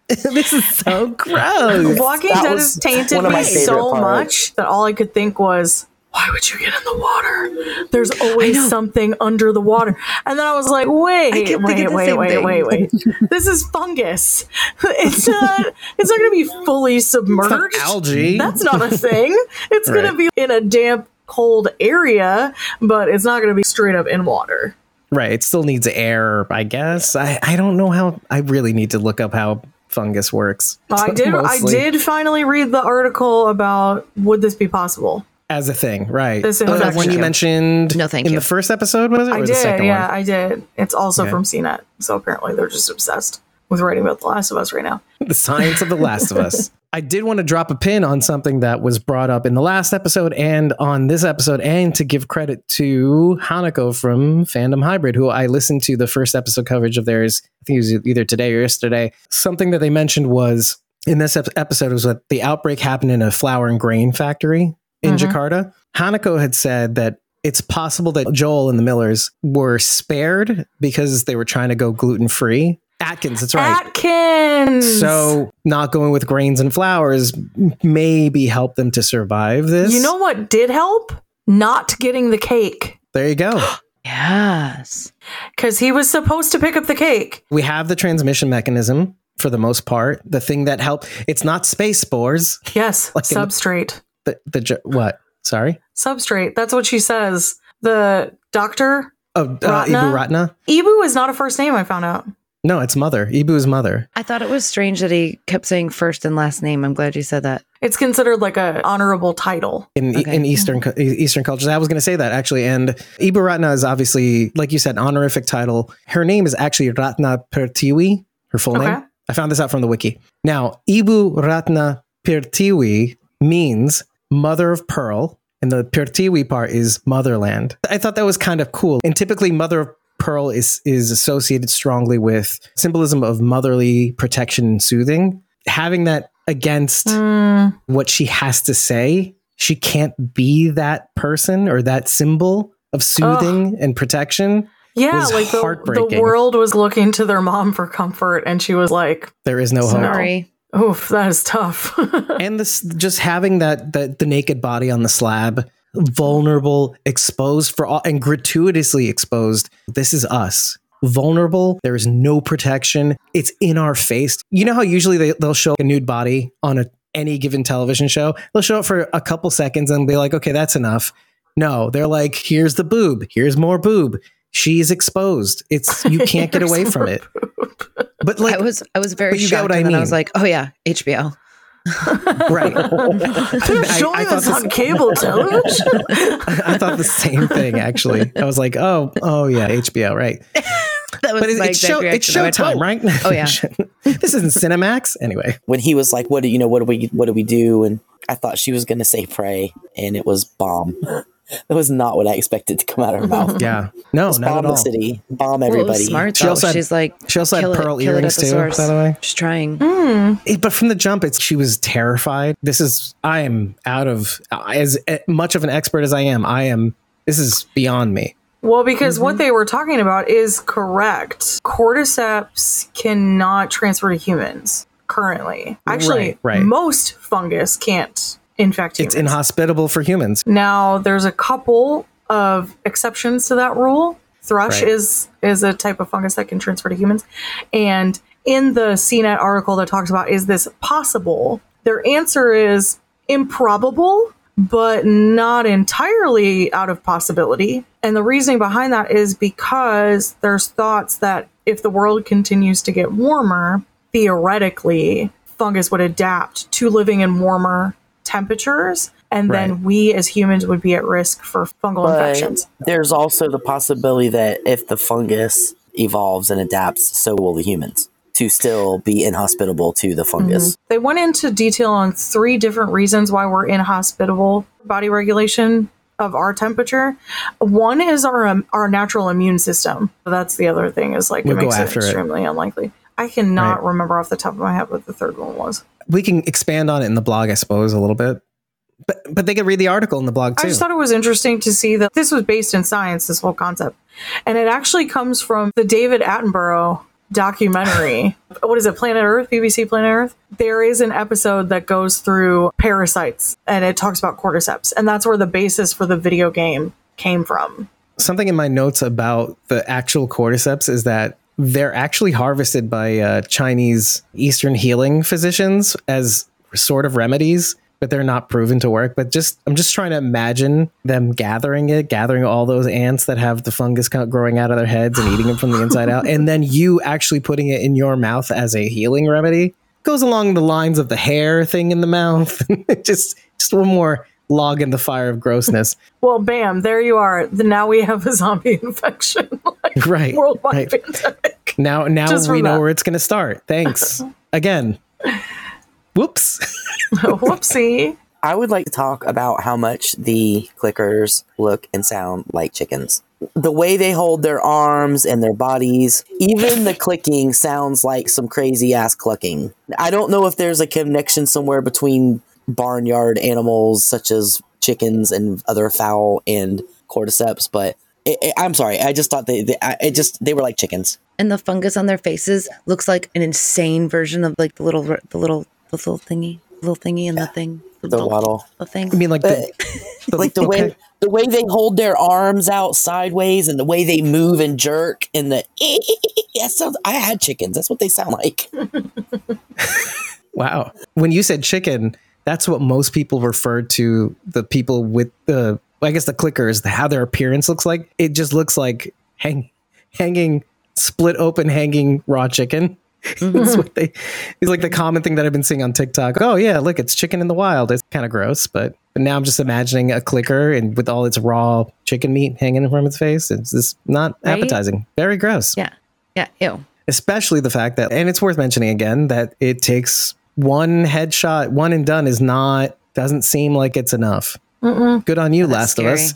this is so gross. Walking That Dead was has tainted one of my me so parts. much that all I could think was, why would you get in the water? There's always something under the water. And then I was like, wait, kept wait, thinking the wait, wait, thing. wait, wait. This is fungus. It's not it's not gonna be fully submerged. algae. That's not a thing. It's gonna be in a damp, cold area, but it's not gonna be straight up in water. Right. It still needs air, I guess. I, I don't know how. I really need to look up how fungus works. I did I did finally read the article about would this be possible? As a thing, right. This Uh, infection. when you mentioned No, thank in you. the first episode, was it? Or I the did, second yeah, one? I did. It's also Okay. from CNET, so apparently they're just obsessed with writing about The Last of Us right now. The Science of the Last of Us. I did want to drop a pin on something that was brought up in the last episode and on this episode, and to give credit to Hanako from Fandom Hybrid, who I listened to the first episode coverage of theirs. I think it was either today or yesterday. Something that they mentioned was in this ep- episode was that the outbreak happened in a flour and grain factory in Mhm. Jakarta. Hanako had said that it's possible that Joel and the Millers were spared because they were trying to go gluten free. Atkins, that's right. Atkins! So not going with grains and flours maybe help them to survive this. you know what did help? Not getting the cake. there you go. Yes. Because he was supposed to pick up the cake. We have the transmission mechanism for the most part. The thing that helped. It's not space spores. Yes, Like in- substrate. The the ju- what? Sorry. Substrate. That's what she says. The doctor, Oh, uh, Ratna? Ibu Ratna. Ibu is not a first name, I found out. No, it's mother. Ibu's mother. I thought it was strange that he kept saying first and last name. I'm glad you said that. It's considered like a honorable title. in Okay. in Eastern Eastern cultures. I was going to say that actually, and Ibu Ratna is obviously, like you said, honorific title. Her name is actually Ratna Pertiwi. Her full Okay. name. I found this out from the wiki. Now, Ibu Ratna Pertiwi means mother of pearl, and the Pertiwi part is motherland. I thought that was kind of cool. And typically, mother of pearl is is associated strongly with symbolism of motherly protection and soothing. Having that against Mm, what she has to say. She can't be that person or that symbol of soothing and protection. yeah, was like the, the world was looking to their mom for comfort, and she was like, There is no hope. Sorry. oof, that is tough. And this just having that that the naked body on the slab, vulnerable, exposed for all and gratuitously exposed. This is us. Vulnerable. There is no protection. It's in our face. You know how usually they, they'll show a nude body on a, any given television show? They'll show it for a couple seconds and be like, okay, that's enough. No, they're like, here's the boob. Here's more boob. She's exposed. It's you can't get away from it. But like, I was I was very but you get shocked, what I and then I was like, "Oh yeah, HBO." Right? Oh, They're showing I thought us this- on cable television. I thought the same thing actually. I was like, oh, oh yeah, HBO, right? That was But it, my it's, exact show, it's reaction. I went, Showtime, "Oh." right? Oh, yeah. this isn't Cinemax anyway. when he was like, "What do you know? What do we? What do we do?" and I thought she was gonna say "pray," and it was bomb. That was not what I expected to come out of her mouth. Yeah, no, Just not bomb at the all. city, bomb Well, everybody. was smart She also had- She's like, She also had kill pearl kill it earrings at the too, source. by the way. she's trying. It- but from the jump, it's she was terrified. This is I am out of as eh, much of an expert as I am. I am. This is beyond me. Well, because Mm-hmm. what they were talking about is correct. Cordyceps cannot transfer to humans currently. Actually, Right, right. most fungus can't infect humans. It's inhospitable for humans. now, there's a couple of exceptions to that rule. Thrush Right. is is a type of fungus that can transfer to humans, and in the CNET article that talks about is this possible? Their answer is improbable, but not entirely out of possibility. And the reasoning behind that is because there's thoughts that if the world continues to get warmer, theoretically, fungus would adapt to living in warmer temperatures and then we as humans would be at risk for fungal But infections. there's also the possibility that if the fungus evolves and adapts, so will the humans to still be inhospitable to the fungus. They went into detail on three different reasons why we're inhospitable body regulation of our temperature. One is our um, our natural immune system. That's the other thing is like Would it go makes it after it. extremely unlikely. I cannot Right. remember off the top of my head what the third one was. We can expand on it in the blog, I suppose, a little bit. But but they could read the article in the blog I just thought it was interesting to see that this was based in science, this whole concept. And it actually comes from the David Attenborough documentary. what is it, Planet Earth? BBC Planet Earth? There is an episode that goes through parasites and it talks about cordyceps. And that's where the basis for the video game came from. Something in my notes about the actual cordyceps is that they're actually harvested by uh, Chinese Eastern healing physicians as sort of remedies, but they're not proven to work. But just I'm just trying to imagine them gathering it, gathering all those ants that have the fungus growing out of their heads and eating them from the inside out, and then you actually putting it in your mouth as a healing remedy. Goes along the lines of the hair thing in the mouth. just just one more log in the fire of grossness. Well, bam, there you are. Now we have a zombie infection, like Right, worldwide right. pandemic. Now, now Just we know that. where it's going to start. Thanks again. Whoops. Whoopsie. I would like to talk about how much the clickers look and sound like chickens. The way they hold their arms and their bodies, even the clicking sounds like some crazy ass clucking. I don't know if there's a connection somewhere between barnyard animals such as chickens and other fowl and cordyceps, but it, it- I'm sorry. I just thought they, they I, it just they were like chickens. And the fungus on their faces looks like an insane version of like the little the little the little thingy, little thingy and the thing. The waddle. The thing. I mean, like the, the like the way the way they hold their arms out sideways and the way they move and jerk and the that sounds I had chickens. That's what they sound like. Wow. When you said chicken, that's what most people refer to the people with the, I guess the clicker is how their appearance looks like. It just looks like hang, hanging, split open, hanging raw chicken. That's mm-hmm. what they. It's like the common thing that I've been seeing on TikTok. Oh yeah, look, it's chicken in the wild. It's kind of gross, but but now I'm just imagining a clicker and with all its raw chicken meat hanging from its face. It's just not Right? appetizing. Very gross Yeah. Yeah. Ew. especially the fact that and it's worth mentioning again that it takes one headshot one and done is not doesn't seem like it's enough good on you last scary. of us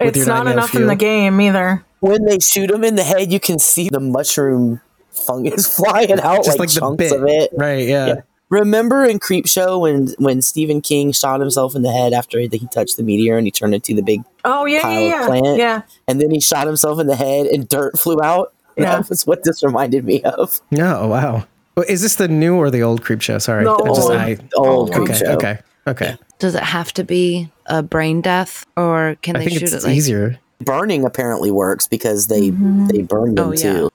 It's not nine enough in the game either. When they shoot him in the head, you can see the mushroom fungus flying out just like, like, the chunks bit of it. right yeah. Yeah. Remember in Creep Show when when Stephen King shot himself in the head after he he touched the meteor and he turned into the big Oh yeah, pile yeah, of yeah. plant? Yeah. and then he shot himself in the head and dirt flew out. Yeah. That was what this reminded me of. no wow well, is this the new or the old creep show sorry The I just- old. I- Old oh, Creep okay Show. okay okay Does it have to be a brain death or can i they think shoot it's it like easier Burning apparently works because they Mm-hmm. they burn them Oh, yeah. too.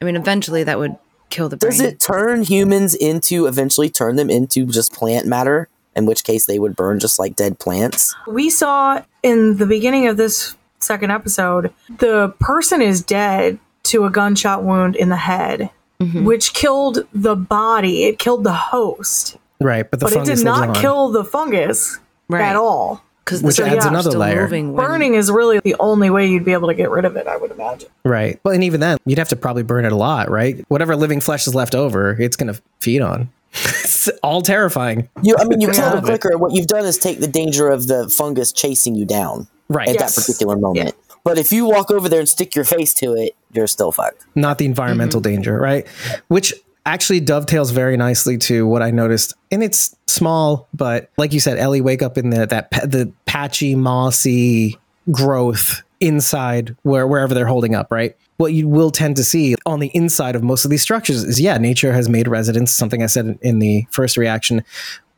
I mean eventually that would kill the brain. Does it turn humans into eventually turn them into just plant matter? In which case they would burn just like dead plants. We saw in the beginning of this second episode, the person is dead to a gunshot wound in the head, Mm-hmm. which killed the body. It killed the host, right but the but it fungus did lives not on. kill the fungus Right. at all. Because Which so, adds yeah, another layer. When- Burning is really the only way you'd be able to get rid of it, I would imagine. right well and even then you'd have to probably burn it a lot right whatever living flesh is left over it's gonna feed on it's all terrifying You, I mean, you kill Yeah. the clicker. What you've done is take the danger of the fungus chasing you down right at Yes. that particular moment. But if you walk over there and stick your face to it, you're still fucked. not the environmental mm-hmm. danger, right? Which actually dovetails very nicely to what I noticed, and it's small, but like you said, Ellie wake up in the that the patchy, mossy growth inside where wherever they're holding up, right? What you will tend to see on the inside of most of these structures is yeah, nature has made residence. Something I said in the first reaction,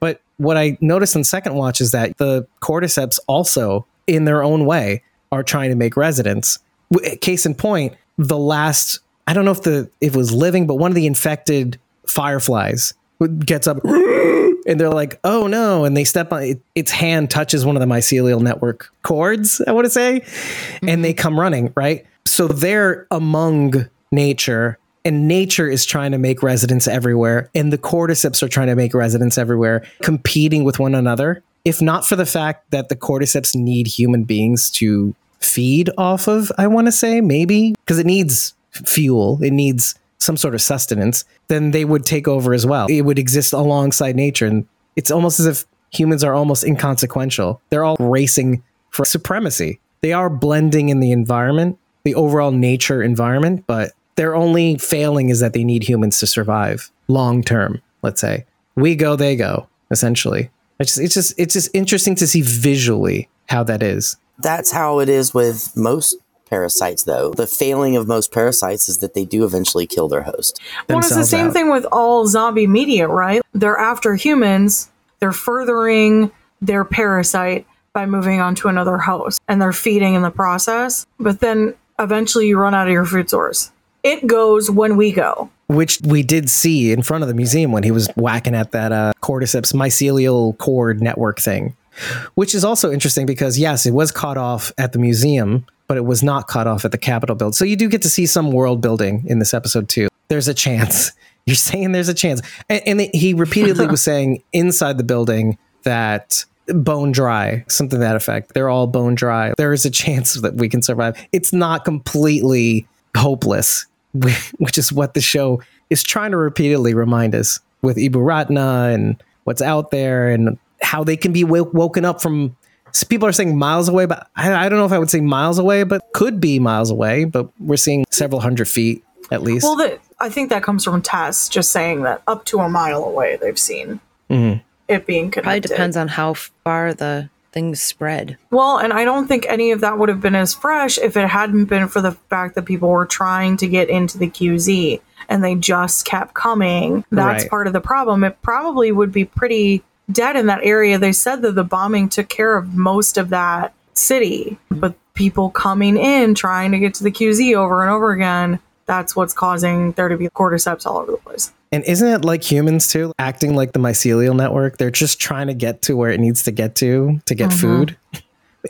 but what I noticed in second watch is that the cordyceps also, in their own way, are trying to make residence. Case in point, the last I don't know if the if it was living, but one of the infected fireflies gets up and they're like, "Oh no!" and they step on it, its hand touches one of the mycelial network cords. I want to say, and they mm-hmm. come running right. So they're among nature, and nature is trying to make residence everywhere, and the cordyceps are trying to make residence everywhere, competing with one another. if not for the fact that the cordyceps need human beings to feed off of, I want to say maybe because it needs fuel, it needs some sort of sustenance, then they would take over as well. It would exist alongside nature. And it's almost as if humans are almost inconsequential. They're all racing for supremacy. They are blending in the environment, the overall nature environment, but their only failing is that they need humans to survive long term, let's say. We go, they go, essentially. It's just, it's just it's just interesting to see visually how that is. That's how it is with most parasites, though. The failing of most parasites is that they do eventually kill their host. Well, it's the same out. thing with all zombie media, right? They're after humans, they're furthering their parasite by moving on to another host, and they're feeding in the process. But then eventually you run out of your food source. It goes when we go. which we did see in front of the museum when he was whacking at that uh, cordyceps mycelial cord network thing, which is also interesting because yes, it was caught off at the museum, but it was not cut off at the Capitol build. So you do get to see some world building in this episode too. There's a chance. You're saying there's a chance, and, and he repeatedly was saying inside the building that bone dry, something to that effect. They're all bone dry. There is a chance that we can survive. It's not completely hopeless, which is what the show is trying to repeatedly remind us with Ibu Ratna and what's out there and how they can be wo- woken up from. So people are saying miles away, but I, I don't know if I would say miles away, but could be miles away. But we're seeing several hundred feet at least. Well, that I think that comes from tests just saying that up to a mile away they've seen mm-hmm. it being connected. Probably depends on how far the things spread. Well, and I don't think any of that would have been as fresh if it hadn't been for the fact that people were trying to get into the QZ and they just kept coming. That's Right. part of the problem. It probably would be pretty dead in that area. They said that the bombing took care of most of that city, but people coming in trying to get to the QZ over and over again, that's what's causing there to be cordyceps all over the place. And isn't it like humans too, acting like the mycelial network? They're just trying to get to where it needs to get to to get mm-hmm. food,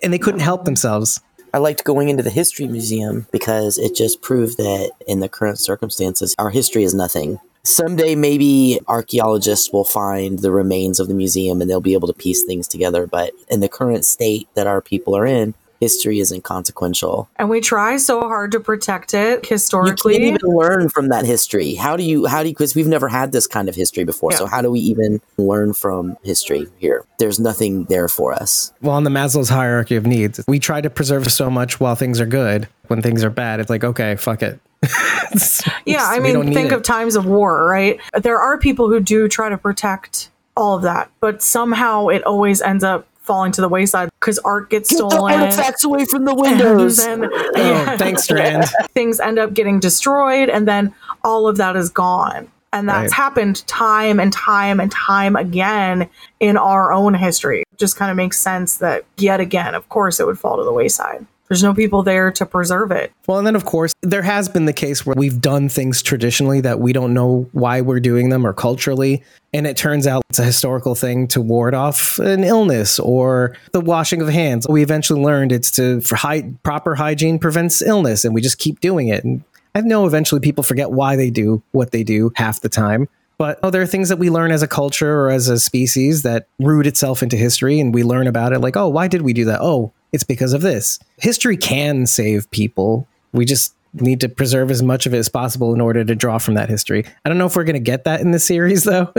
and they couldn't help themselves. I liked going into the history museum because it just proved that in the current circumstances, our history is nothing. Someday, maybe archaeologists will find the remains of the museum and they'll be able to piece things together. But in the current state that our people are in, history is inconsequential. And we try so hard to protect it historically. You can't even learn from that history. How do you, how do you, because we've never had this kind of history before. So, how do we even learn from history here? There's nothing there for us. Well, on the Maslow's hierarchy of needs, we try to preserve so much while things are good. When things are bad, it's like okay, fuck it. Yeah, I mean, think it. of times of war, right? There are people who do try to protect all of that, but somehow it always ends up falling to the wayside because art gets Get the stolen. artifacts away from the and windows. then Oh, thanks, Strand. things end up getting destroyed, and then all of that is gone. And that's Right. happened time and time and time again in our own history. It just kind of makes sense that yet again, of course, it would fall to the wayside. There's no people there to preserve it. Well, and then of course, there has been the case where we've done things traditionally that we don't know why we're doing them or culturally. And it turns out it's a historical thing to ward off an illness or the washing of hands. We eventually learned it's to, for hy- proper hygiene prevents illness, and we just keep doing it. And I know eventually people forget why they do what they do half the time. But oh, there are things that we learn as a culture or as a species that root itself into history, and we learn about it like, oh, why did we do that? Oh, it's because of this. History can save people. We just need to preserve as much of it as possible in order to draw from that history. I don't know if we're going to get that in the series, though.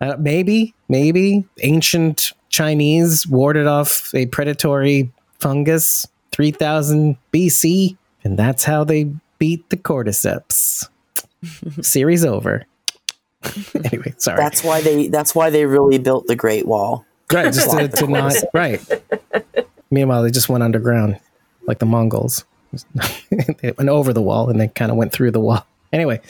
uh, maybe, maybe ancient Chinese warded off a predatory fungus 3000 BC, and that's how they beat the cordyceps. series over. anyway, sorry. That's why they. That's why they really built the Great Wall. right, just to, to not right. Meanwhile, they just went underground like the Mongols. they went over the wall and they kind of went through the wall. Anyway,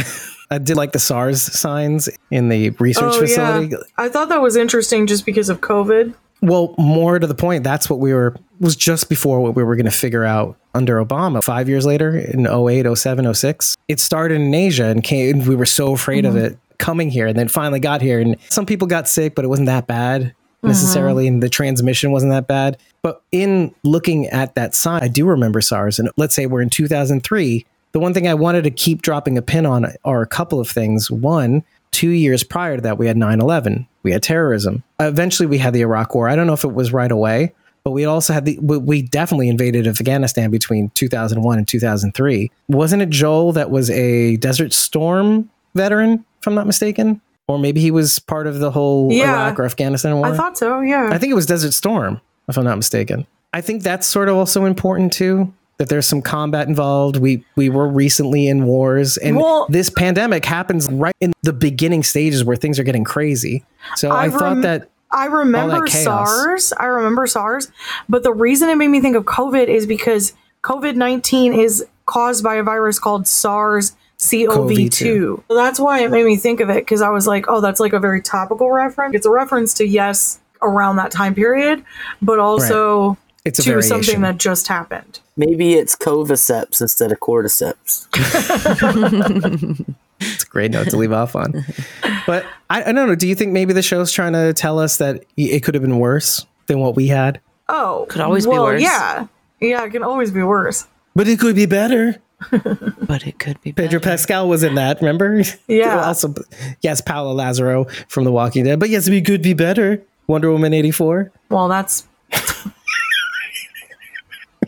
I did like the SARS signs in the research Oh, facility. yeah. I thought that was interesting just because of COVID. Well, more to the point, that's what we were was just before what we were going to figure out under Obama. 5 years later in 08, 07, 06. It started in Asia and came we were so afraid of mm-hmm. it coming here and then finally got here and some people got sick, but it wasn't that bad mm-hmm. necessarily and the transmission wasn't that bad. But in looking at that sign, I do remember SARS and let's say we're in 2003, the one thing I wanted to keep dropping a pin on are a couple of things. One, two years prior to that, we had 9 11, we had terrorism. Eventually, we had the Iraq War. I don't know if it was right away, but we also had the, we- definitely invaded Afghanistan between 2001 and 2003. Wasn't it Joel that was a Desert Storm veteran, if I'm not mistaken? Or maybe he was part of the whole Yeah. Iraq or Afghanistan war? I thought so. Yeah. I think it was Desert Storm, if I'm not mistaken. I think that's sort of also important too. That there's some combat involved. We we were recently in wars, and Well- this pandemic happens right in the beginning stages where things are getting crazy. So I, I thought that I remember. SARS. I remember SARS. But the reason it made me think of COVID is because COVID 19 is caused by a virus called SARS CoV 2. That's why it made me think of it because I was like, oh, that's like a very topical reference. It's a reference to, yes, around that time period, but also it's a to variation. something that just happened. Maybe it's coviceps instead of cordyceps. it's a great note to leave off on. But I, I don't know. Do you think maybe the show's trying to tell us that it could have been worse than what we had? Oh, Could always be worse. Yeah. Yeah, it can always be worse. But it could be better. But it could be Pedro. Pascal was in that. Remember? Yeah. also, yes, Paolo Lazaro from The Walking Dead. But yes, we could be better. Wonder Woman eighty four. Well, that's.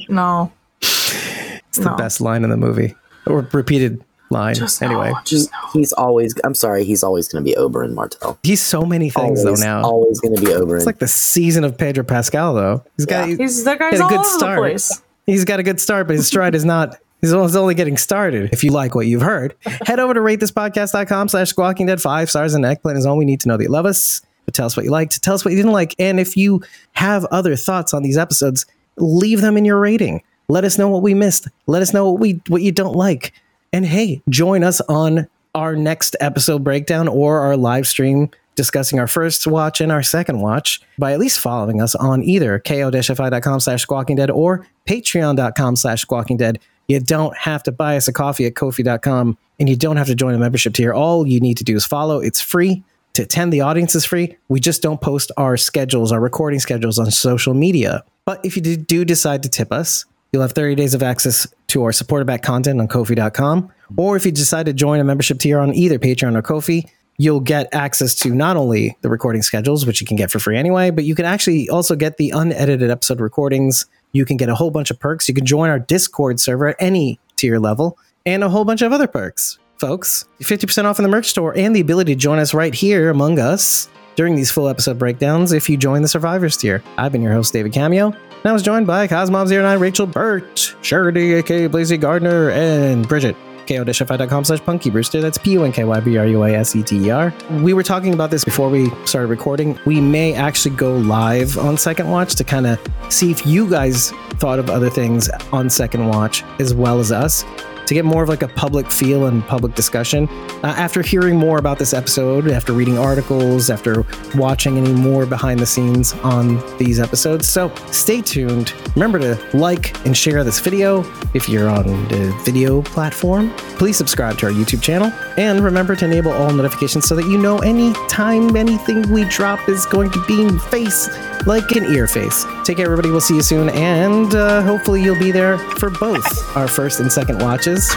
no. It's the best line in the movie, or repeated line. Just anyway, no, just no. He's always. I'm sorry. He's always going to be Oberyn Martell. he's so many things Always, though now. always going to be Oberyn. It's like the season of Pedro Pascal though. He's got Yeah. He's that guy's a all good over start. the place. he's got a good start, but his stride is not. He's only- he's only getting started. If you like what you've heard, head over to ratethispodcast.com slash squawking dead five stars and eggplant is all we need to know that you love us. Tell us what you liked, tell us what you didn't like. And if you have other thoughts on these episodes, leave them in your rating. Let us know what we missed. Let us know what we what you don't like. And hey, join us on our next episode breakdown or our live stream discussing our first watch and our second watch by at least following us on either ko-fi.com slash squawking dead or patreon.com slash squawking dead. You don't have to buy us a coffee at kofi.com and you don't have to join a membership tier. All you need to do is follow. It's free. To attend, the audience is free. We just don't post our schedules, our recording schedules on social media. But if you do- decide to tip us, You'll have 30 days of access to our supporter back content on Kofi.com. Or if you decide to join a membership tier on either Patreon or Kofi, you'll get access to not only the recording schedules, which you can get for free anyway, but you can actually also get the unedited episode recordings. You can get a whole bunch of perks. You can join our Discord server at any tier level and a whole bunch of other perks. Folks, 50% off in the merch store and the ability to join us right here among us during these full episode breakdowns if you join the Survivors tier. I've been your host, David Cameo. And I was joined by Cosmom09, Rachel Burt, Shirley, aka Blazy Gardner, and Bridget. ko-fi.com slash punky brewster. That's P-U-N-K-Y-B-R-U-A-S-E-T-E-R. We were talking about this before we started recording. We may actually go live on Second Watch to kind of see if you guys thought of other things on Second Watch as well as us to get more of like a public feel and public discussion. Uh, after hearing more about this episode, after reading articles, after watching any more behind the scenes on these episodes. So stay tuned. Remember to like and share this video if you're on the video platform. Please subscribe to our YouTube channel and remember to enable all notifications so that you know any time anything we drop is going to be in face like an ear face. Take care, everybody. We'll see you soon, and uh, hopefully you'll be there for both our first and second watches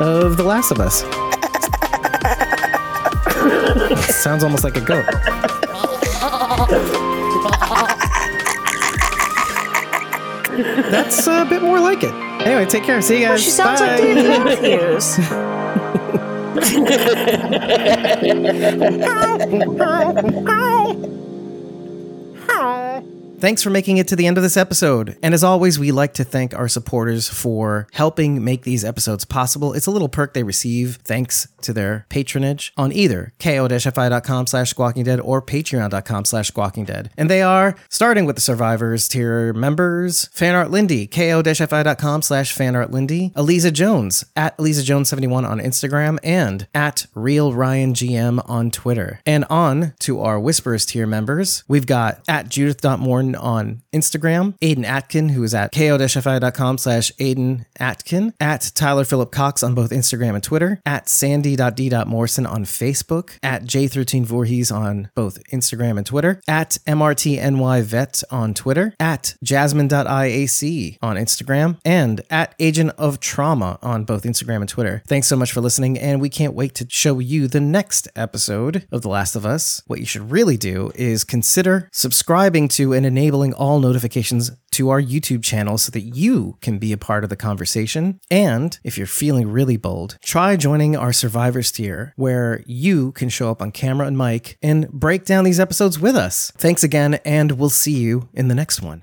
of The Last of Us. Sounds almost like a goat. That's a bit more like it. Anyway, take care. See you guys. She sounds Bye. like David Matthews. Thanks for making it to the end of this episode. And as always, we like to thank our supporters for helping make these episodes possible. It's a little perk they receive thanks to their patronage on either ko-fi.com slash squawking dead or patreon.com slash squawking dead. And they are starting with the survivors tier members, Fanart Lindy, ko-fi.com slash fanart Lindy, Eliza Jones at Eliza Jones 71 on Instagram and at Real Ryan GM on Twitter. And on to our Whispers tier members, we've got at Judith.Morn On Instagram, Aiden Atkin, who is at ko-fi.com slash Aiden Atkin, at Tyler Phillip Cox on both Instagram and Twitter, at sandy.d.morrison on Facebook, at J13 Voorhees on both Instagram and Twitter, at MRTNYVet on Twitter, at jasmine.iac on Instagram, and at Agent of Trauma on both Instagram and Twitter. Thanks so much for listening, and we can't wait to show you the next episode of The Last of Us. What you should really do is consider subscribing to and enabling all notifications to our YouTube channel so that you can be a part of the conversation. And if you're feeling really bold, try joining our Survivors tier, where you can show up on camera and mic and break down these episodes with us. Thanks again, and we'll see you in the next one.